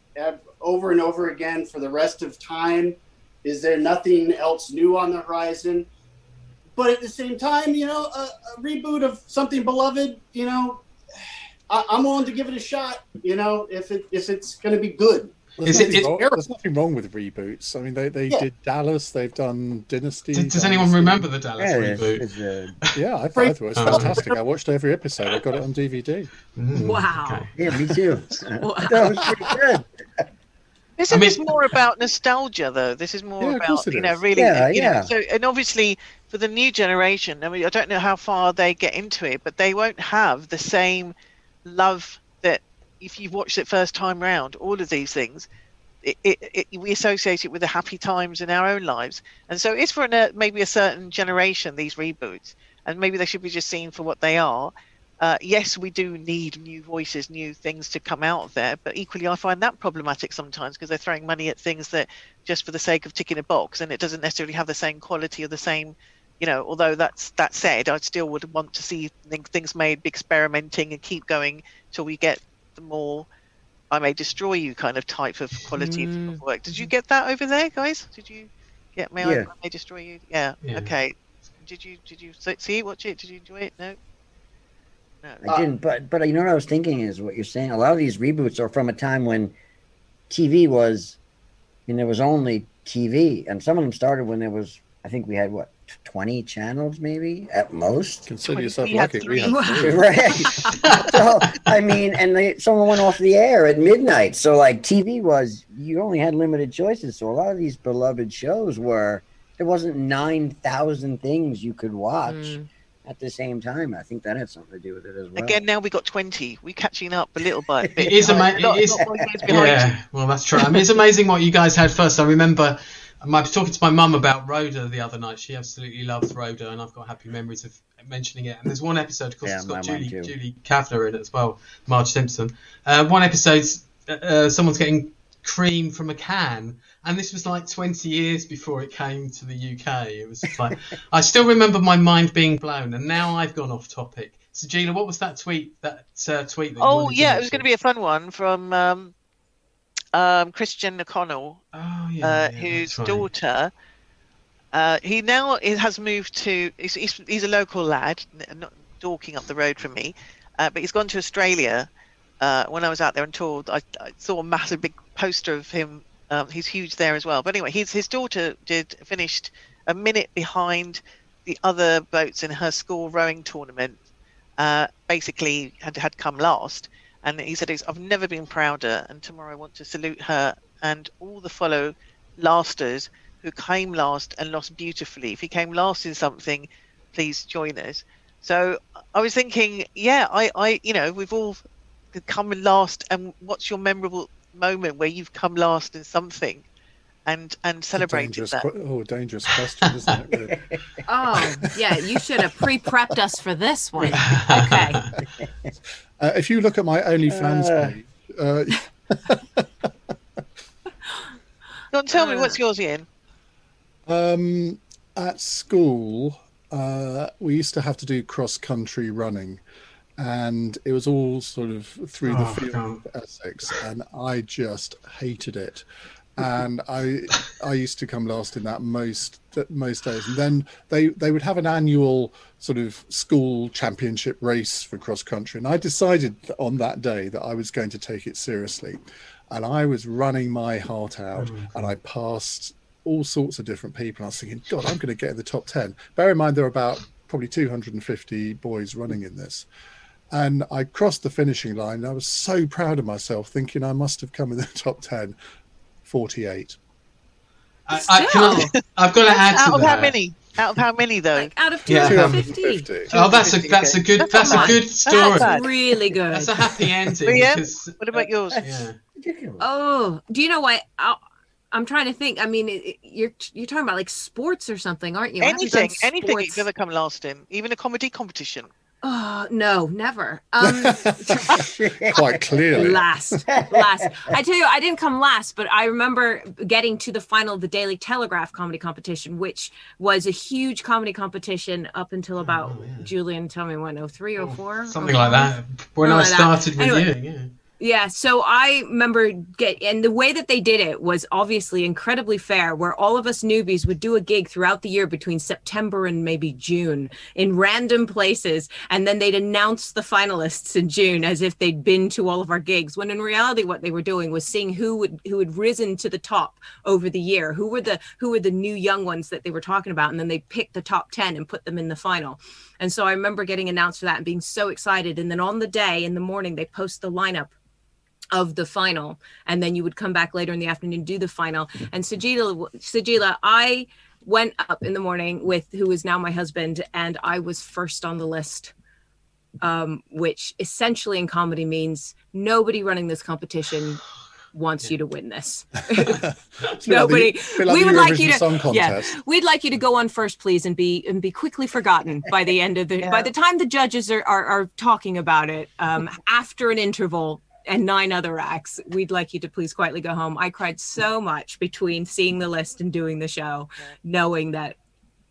over and over again for the rest of time? Is there nothing else new on the horizon? But at the same time, you know, a, a reboot of something beloved, you know, I, I'm willing to give it a shot. You know, if it if it's going to be good. There's, Is it- nothing it- wrong, there's nothing wrong with reboots. I mean, they, they Yeah. did Dallas, they've done Dynasty. Does, does anyone remember the Dallas Yeah, reboot? it's, uh, Yeah, I thought, I it was Oh. fantastic. I watched every episode. I got it on DVD. Mm, Wow. okay. yeah, me too. Wow. that was pretty good. This Isn't I mean- this more about nostalgia, though? This is more Yeah, about you know really, Yeah, you yeah. know. So and obviously for the new generation, I mean, I don't know how far they get into it, but they won't have the same love that if you've watched it first time round. All of these things, it, it, it, we associate it with the happy times in our own lives, and so it's for an, uh, maybe a certain generation these reboots, and maybe they should be just seen for what they are. Uh, yes, we do need new voices, new things to come out of there, but equally, I find that problematic sometimes because they're throwing money at things that just for the sake of ticking a box, and it doesn't necessarily have the same quality or the same, you know. Although that's that said, I still would want to see things made, be experimenting, and keep going till we get the more "I may destroy you" kind of type of quality Mm. of work. Did you get that over there, guys? Did you get "May I, Yeah. I may destroy you"? Yeah. Yeah. Okay. Did you did you see- see it? Watch it? Did you enjoy it? No. No. I didn't, but but you know what I was thinking is what you're saying. A lot of these reboots are from a time when TV was, and there was only TV, and some of them started when there was I think we had what twenty channels, maybe at most. Consider yourself lucky. We three. had three. right. so I mean, and they, someone went off the air at midnight. So like TV was, you only had limited choices. So a lot of these beloved shows were there wasn't nine thousand things you could watch Mm. at the same time. I think that had something to do with it as well. Again, now we got 20. We're catching up a little bit. It is behind- ama- not- it is- not more years behind. Yeah, well, that's true. I mean, it's amazing what you guys had first. I remember I was talking to my mum about Rhoda the other night. She absolutely loves Rhoda, and I've got happy memories of mentioning it. And there's one episode, of course, Yeah, it's got Julie. Julie Kavner in it as well, Marge Simpson. Uh, one episode, uh, uh, someone's getting cream from a can. And this was like 20 years before it came to the UK. It was just like, I still remember my mind being blown, and now I've gone off topic. So, Gila, what was that tweet? That uh, tweet that Oh, yeah, it was going to be a fun one from um, um, Christian O'Connell, Oh, yeah, uh, yeah, whose daughter. Uh, he now has moved to. He's, he's, he's a local lad, not Dorking up the road from me, uh, but he's gone to Australia. Uh, when I was out there and toured, I, I saw a massive big poster of him. Um, he's huge there as well. But anyway, his his daughter did finished a minute behind the other boats in her school rowing tournament. Uh, basically, had had come last, and he said, "I've never been prouder." And tomorrow, I want to salute her and all the follow lasters who came last and lost beautifully. If you came last in something, please join us. So I was thinking, yeah, I, I, you know, we've all come last. And what's your memorable moment where you've come last in something, and and celebrated dangerous, that? que- oh, dangerous question, isn't it? really? Oh, yeah, you should have pre-prepped us for this one. Okay. Uh, if you look at my OnlyFans Uh. page, uh, Go on, tell me Uh. what's yours, Iain. Um, at school, uh, we used to have to do cross country running, and it was all sort of through the Oh, field God. of Essex, and I just hated it. And I, I used to come last in that most most days. And then they they would have an annual sort of school championship race for cross country, and I decided on that day that I was going to take it seriously, and I was running my heart out, oh, and I passed all sorts of different people. I was thinking, God, I'm going to get in the top 10. Bear in mind, there are about probably 250 boys running in this. And I crossed the finishing line. And I was so proud of myself, thinking I must have come in the top 10. 48. I, I, can I, I've got to add to Out of that. how many? Out of how many though? Like out of Yeah. 250. 250. Oh, that's a that's a good That's that's a good story. That's. Really good. That's a happy ending. Liam, because, What about uh, yours? yeah. Oh, do you know what? I'll, I'm trying to think. I mean, it, it- you're you're talking about like sports or something, aren't you? I haven't done anything, anything sports- you've ever come last in, even a comedy competition. Oh no, never. Um, Quite clearly. last, last. I tell you, I didn't come last, but I remember getting to the final of the Daily Telegraph comedy competition, which was a huge comedy competition up until about Oh, yeah. Julian. Tell me when? Oh three, oh four, Something like that. When I Something like that. started with Anyway. you, yeah. Yeah, so I remember get and the way that they did it was obviously incredibly fair, where all of us newbies would do a gig throughout the year between September and maybe June in random places, and then they'd announce the finalists in June as if they'd been to all of our gigs. When in reality, what they were doing was seeing who would who had risen to the top over the year, who were the who were the new young ones that they were talking about, and then they picked the top ten and put them in the final. And so I remember getting announced for that and being so excited. And then on the day in the morning, they post the lineup of the final and then you would come back later in the afternoon do the final. And sajila sajila i went up in the morning with who is now my husband and i was first on the list. Um, which essentially in comedy means nobody running this competition wants you to win this. It's a like the- Nobody- like we would like you to- Song yeah. we'd like you to go on first please and be and be quickly forgotten by the end of the Yeah. by the time the judges are are, are talking about it um, after an interval and nine other acts we'd like you to please quietly go home i cried so much between seeing the list and doing the show knowing that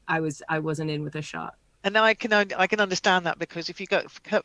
i was i wasn't in with a shot And now I can I can understand that because if you go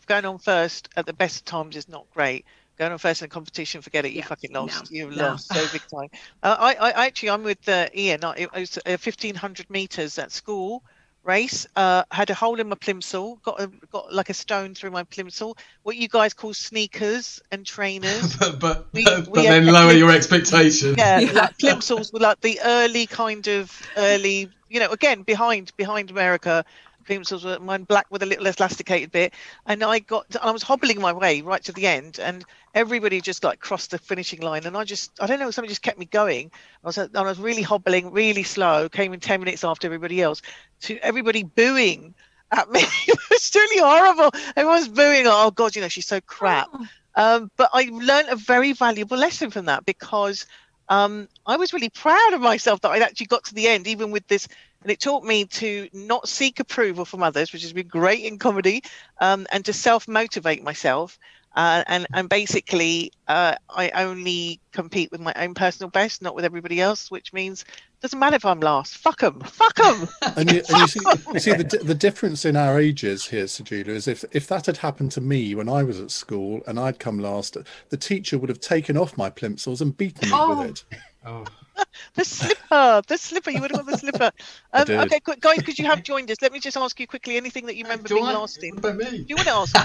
going on first at the best times is not great. Going on first in a competition, forget it. You Yeah, fucking lost. no, You've no. lost so big time. Uh, I, I actually I'm with uh, Iain. I, it was uh, 1500 meters at school race. Uh, had a hole in my plimsoll. Got a, got like a stone through my plimsoll. What you guys call sneakers and trainers. but but, We- but, we then had- lower your expectations. Yeah, Yeah. like plimsolls were like the early kind of early, you know, again behind behind America, plimsolls were mine black with a little elasticated bit, and I got I was hobbling my way right to the end, and everybody just like crossed the finishing line, and I just I don't know something just kept me going. I was I was really hobbling, really slow, came in ten minutes after everybody else, to everybody booing at me. it was really horrible. Everyone's booing. Oh God, you know she's so crap. Oh. Um, but I learned a very valuable lesson from that because um, I was really proud of myself that I'd actually got to the end, even with this. And it taught me to not seek approval from others, which has been great in comedy, um, and to self motivate myself. Uh, and and basically, uh, I only compete with my own personal best, not with everybody else. Which means doesn't matter if I'm last. Fuck them. Fuck them. And you, and you see, you see the, the difference in our ages here, Sajila, is if, if that had happened to me when I was at school and I'd come last, the teacher would have taken off my plimsolls and beaten me Oh. with it. Oh, The slipper, the slipper. You would have got the slipper. I Um, did. okay, quick, guys, because you have joined us, let me just ask you quickly anything that you remember do being I? last in. What about me? Do you want to ask?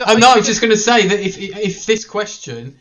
Oh no, I was just going to say that if if this question,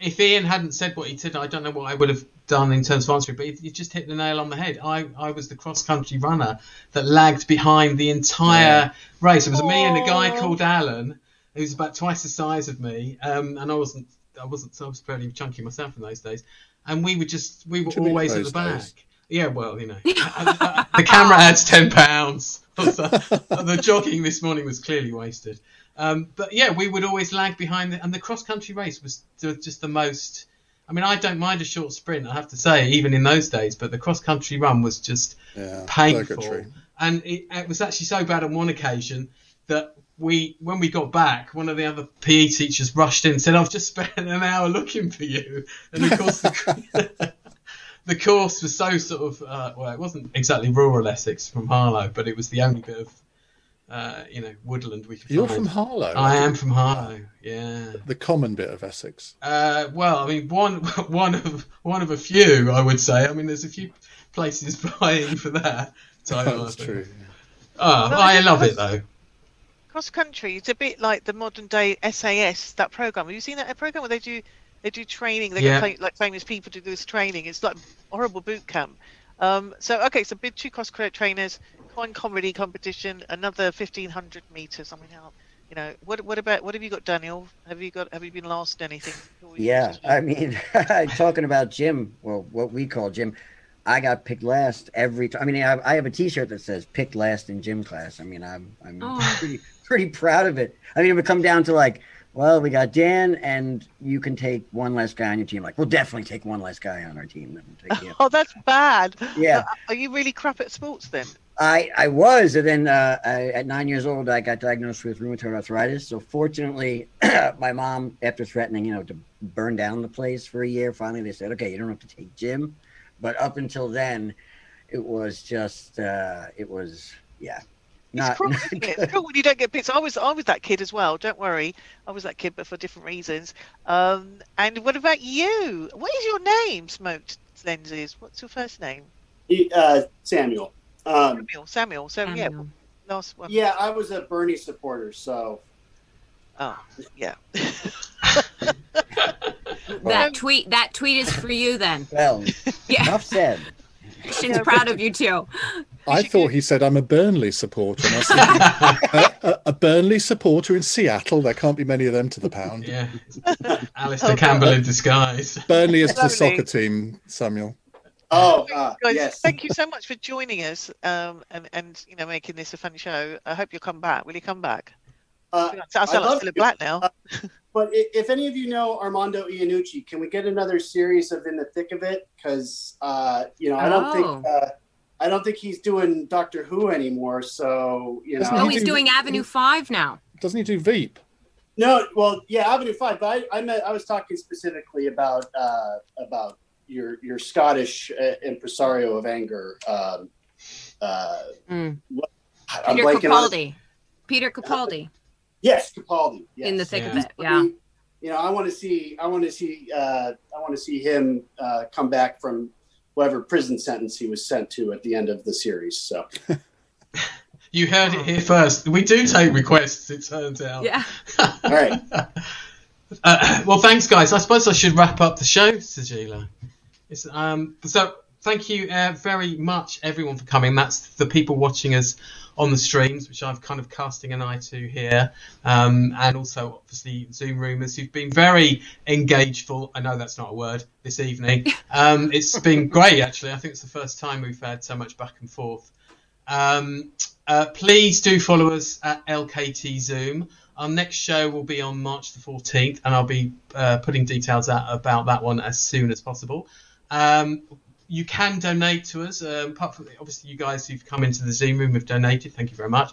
if Iain hadn't said what he said, I don't know what I would have done in terms of answering. But you just hit the nail on the head. I, I was the cross country runner that lagged behind the entire Yeah. race. It was me and a guy called Alan, who's about twice the size of me, um, and I wasn't I wasn't I was fairly chunky myself in those days, and we were just we were What do you mean always at the back. days? Yeah, well, you know, the camera adds ten pounds. the jogging this morning was clearly wasted. Um, but yeah, we would always lag behind, the, and the cross country race was just the most. I mean, I don't mind a short sprint, I have to say, even in those days. But the cross country run was just Yeah, painful, purgatory. and it, it was actually so bad on one occasion that we, when we got back, one of the other PE teachers rushed in and said, "I've just spent an hour looking for you," and of course the. The course was so sort of uh, well, it wasn't exactly rural Essex from Harlow, but it was the only bit of uh, you know woodland we could find. You're find. from Harlow. I am from Harlow. Yeah. The common bit of Essex. Uh, well, I mean, one one of one of a few, I would say. I mean, there's a few places vying for that. title, I That's think. true. Oh, No, I love it though. Cross country, it's a bit like the modern day SAS, that program. Have you seen that program where they do they do training? They Yeah. get fa- like famous people to do this training. It's like horrible boot camp. Um, so okay, so big two cross country trainers, coin comedy competition, another fifteen hundred meters. I mean, how, you know, what what about what have you got, Daniel? Have you got have you been last anything? Yeah, I mean, talking about gym, well, what we call gym, I got picked last every time. I mean, I, I have a T-shirt that says "picked last in gym class." I mean, I'm I'm Oh. pretty pretty proud of it. I mean, it would come down to like, well, we got Dan, and you can take one less guy on your team. Like, we'll definitely take one less guy on our team. We'll. Oh, that's bad. Yeah. Are you really crap at sports then? I, I was, and then uh, I, at nine years old, I got diagnosed with rheumatoid arthritis. So fortunately, my mom, after threatening, you know, to burn down the place for a year, finally they said, okay, you don't have to take gym. But up until then, it was just, uh, it was, yeah, not. it's cruel, isn't it? It's cruel when you don't get picked. I was I was that kid as well. Don't worry, I was that kid, but for different reasons. Um, and what about you? What is your name? Smoked lenses. What's your first name? He- uh, Samuel. Um, Samuel. Samuel. So yeah, last one. yeah, I was a Bernie supporter, so Oh, yeah. That tweet that tweet is for you then. well, Yeah. enough said. She's proud of you too. I thought he said I'm a Burnley supporter. And I was thinking, a, a, a Burnley supporter in Seattle. There can't be many of them to the pound. Yeah. Alastair Campbell in disguise. Burnley is the soccer team, Samuel. oh uh, Guys, yes, thank you so much for joining us um, and and you know making this a fun show. I hope you'll come back. Will you come back? Uh, I sound I'd like love still black now. But if any of you know Armando Iannucci, can we get another series of In the Thick of It? Because uh, you know, I don't Oh. think uh, I don't think he's doing Doctor Who anymore. So you know, Oh, he he's do- doing Avenue Five now. Doesn't he do Veep? no, well, yeah, Avenue Five. But I, I meant I was talking specifically about uh, about your your Scottish uh, impresario of anger. Um, uh, Mm. I'm Peter blanking on- Capaldi. Peter Capaldi Yes, Capaldi. Yes. in the thick Yeah. of it. Yeah. you know, I want to see, I want to see, uh, I want to see him uh, come back from whatever prison sentence he was sent to at the end of the series. So, You heard it here first. We do take requests, it turns out. Yeah. all right, Uh, well, thanks, guys. I suppose I should wrap up the show, Sajila. It's, um, so thank you uh, very much, everyone, for coming. That's the people watching us on the streams, which I've kind of casting an eye to here, um, and also obviously Zoom roomers who've been very engageful. I know that's not a word this evening. Um, it's been great, actually. I think it's the first time we've had so much back and forth. Um, uh, please do follow us at LKT Zoom. Our next show will be on March the 14th, and I'll be uh, putting details out about that one as soon as possible. Um, you can donate to us. Um, apart from obviously you guys who've come into the Zoom room have donated. Thank you very much.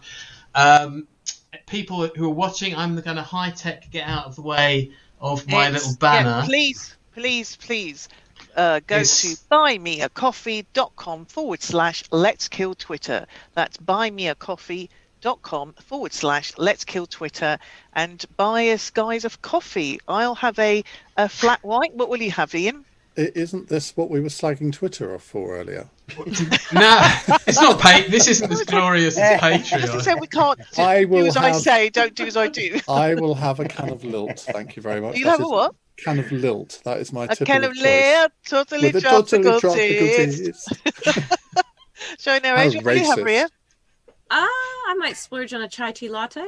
Um, people who are watching, I'm going to high tech get out of the way of my It's- little banner. Yeah, please, please, please uh, go It's- to buymeacoffee.com forward slash let's kill Twitter. That's buymeacoffee.com forward slash let's kill Twitter and buy us guys of coffee. I'll have a, a flat white. What will you have, Iain? I- Isn't this what we were slagging Twitter off for earlier? no, it's not pa- This isn't as glorious as I just Patreon. said we can't do, I do will as I say, don't do as I do. I will have a can of lilt. Thank you very much. You have a what? Can of lilt. That is my A typical can of choice. layer, totally With a tropical, totally tropical taste. taste. So now, Adrian, what do you have, racist. Ria? Ah, I might splurge on a chai tea latte.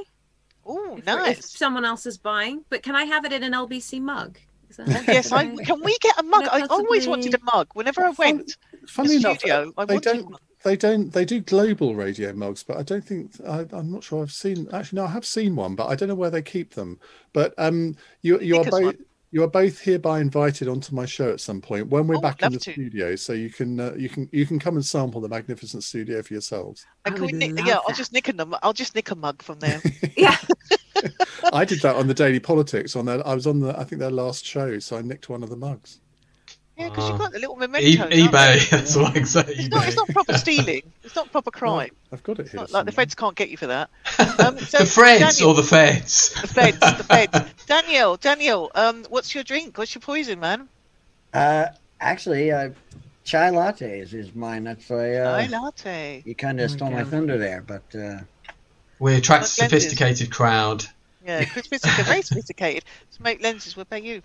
Oh, if, if someone else is buying, but can I have it in an LBC mug? Is Yes, I, can we get a mug? No, I always wanted a mug. Whenever I went Funny to the enough, studio, I they don't. one. They don't. They do global radio mugs, but I don't think I, I'm not sure I've seen. Actually, no, I have seen one, but I don't know where they keep them. But um, you you are both one. you are both hereby invited onto my show at some point when we're Oh, back in the to. studio, so you can uh, you can you can come and sample the magnificent studio for yourselves. And I can would nick, love yeah, I'll just nick a num- I'll just nick a mug from there. Yeah. I did that on the Daily Politics. On that, I was on the I think their last show, so I nicked one of the mugs. Yeah, because you've Ah. got the little E- mementos. aren't eBay. That's what I can say. It's not, it's not proper stealing. It's not proper crime. I've got it It's here. not like the feds can't get you for that. Um, so the Freds Daniel- or the Feds? The feds, the feds. Daniel, Daniel, um, what's your drink? What's your poison, man? Uh, actually, uh, chai lattes is mine. That's why Chai uh, latte. you kind of stole my thunder there, but uh, We attract a What lenses? sophisticated crowd. Yeah, sophisticated, very sophisticated. Smoke lenses. What about you?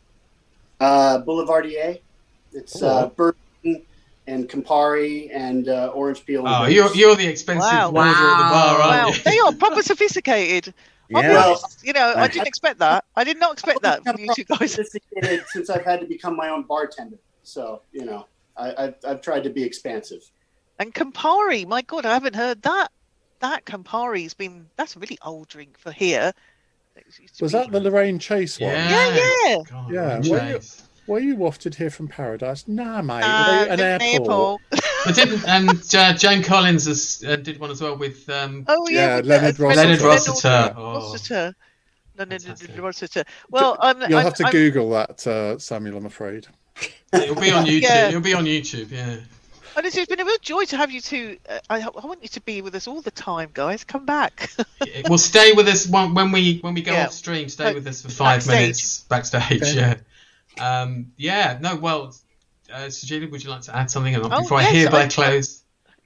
Uh, Boulevardier. It's Oh. uh, bourbon and Campari and uh, orange peel. and Oh, grapes. you're you're the expensive Wow. order at the bar, Wow. aren't Wow, you? they are proper sophisticated. Yeah, honest, you know, I didn't expect that. I did not expect that from you two guys. sophisticated since I've had to become my own bartender. So you know, I, I've, I've tried to be expansive. And Campari, my God, I haven't heard that. That Campari's been, that's a really old drink for here. It used to Was be- that the Lorraine Chase one? Yeah. Yeah, yeah. God, Yeah, Ron well, you- Were you wafted here from paradise? Nah, mate. Uh, an an airport. But didn't and uh, Joan Collins has, uh, did one as well with um, Oh yeah, Yeah, with Leonard the- Rossiter. Leonard Leonard Rossiter. Oh, Rossiter. Leonard Fantastic. Rossiter. Well, um, You'll I'm, have to I'm- Google that, uh, Samuel. I'm afraid. it'll be on YouTube. Yeah. It'll be on YouTube. Yeah. And it's been a real joy to have you two. Uh, I, I want you to be with us all the time, guys. Come back. Well, stay with us when, when we when we go Yeah. off stream. Stay Like, with us for five backstage. minutes backstage. Okay. Yeah. Um, yeah. No. Well, uh, so Julie, would you like to add something Oh, before I yes, hereby I- close?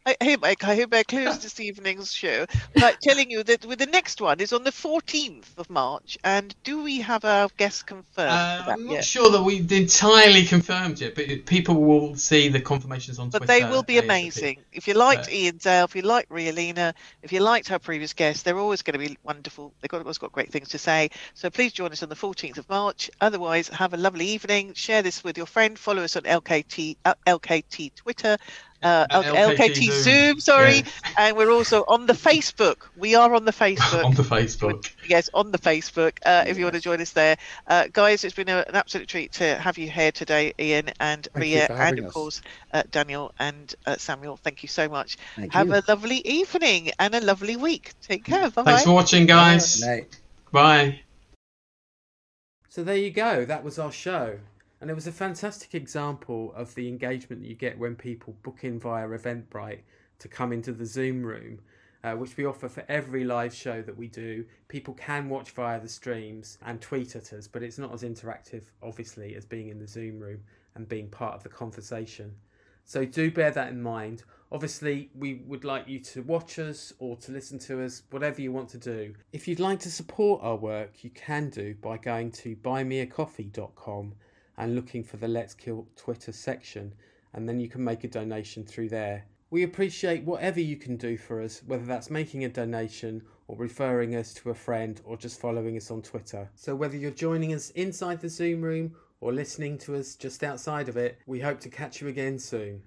I hereby, I hereby close this evening's show by telling you that with the next one is on the 14th of March. And do we have our guest confirmed? Uh, I'm not yet? sure that we've entirely confirmed yet, but people will see the confirmations on But Twitter. But they will be amazing. If you liked Iain Dale, if you liked Ria Lina, if you liked our previous guests, they're always going to be wonderful. They've got, always got great things to say. So please join us on the 14th of March. Otherwise, have a lovely evening. Share this with your friend. Follow us on LKT, uh, LKT Twitter, uh, L- LKT LKT Zoom, Zoom, sorry. yeah. And we're also on the Facebook. We are on the Facebook. on the Facebook. Yes, on the Facebook. Uh, if you want to join us there, uh, guys, it's been a, an absolute treat to have you here today, Iain and Thank Ria, and of us. course uh, Daniel and uh, Samuel. Thank you so much. thank have you. a lovely evening and a lovely week. Take care. Bye Thanks for watching, guys. Night. Bye. So there you go. That was our show. And it was a fantastic example of the engagement that you get when people book in via Eventbrite to come into the Zoom room, uh, which we offer for every live show that we do. People can watch via the streams and tweet at us, but it's not as interactive, obviously, as being in the Zoom room and being part of the conversation. So do bear that in mind. Obviously, we would like you to watch us or to listen to us, whatever you want to do. If you'd like to support our work, you can do by going to buymeacoffee.com and looking for the Let's Kill Twitter section and then you can make a donation through there. We appreciate whatever you can do for us, whether that's making a donation or referring us to a friend or just following us on Twitter. So, whether you're joining us inside the Zoom room or listening to us just outside of it, we hope to catch you again soon.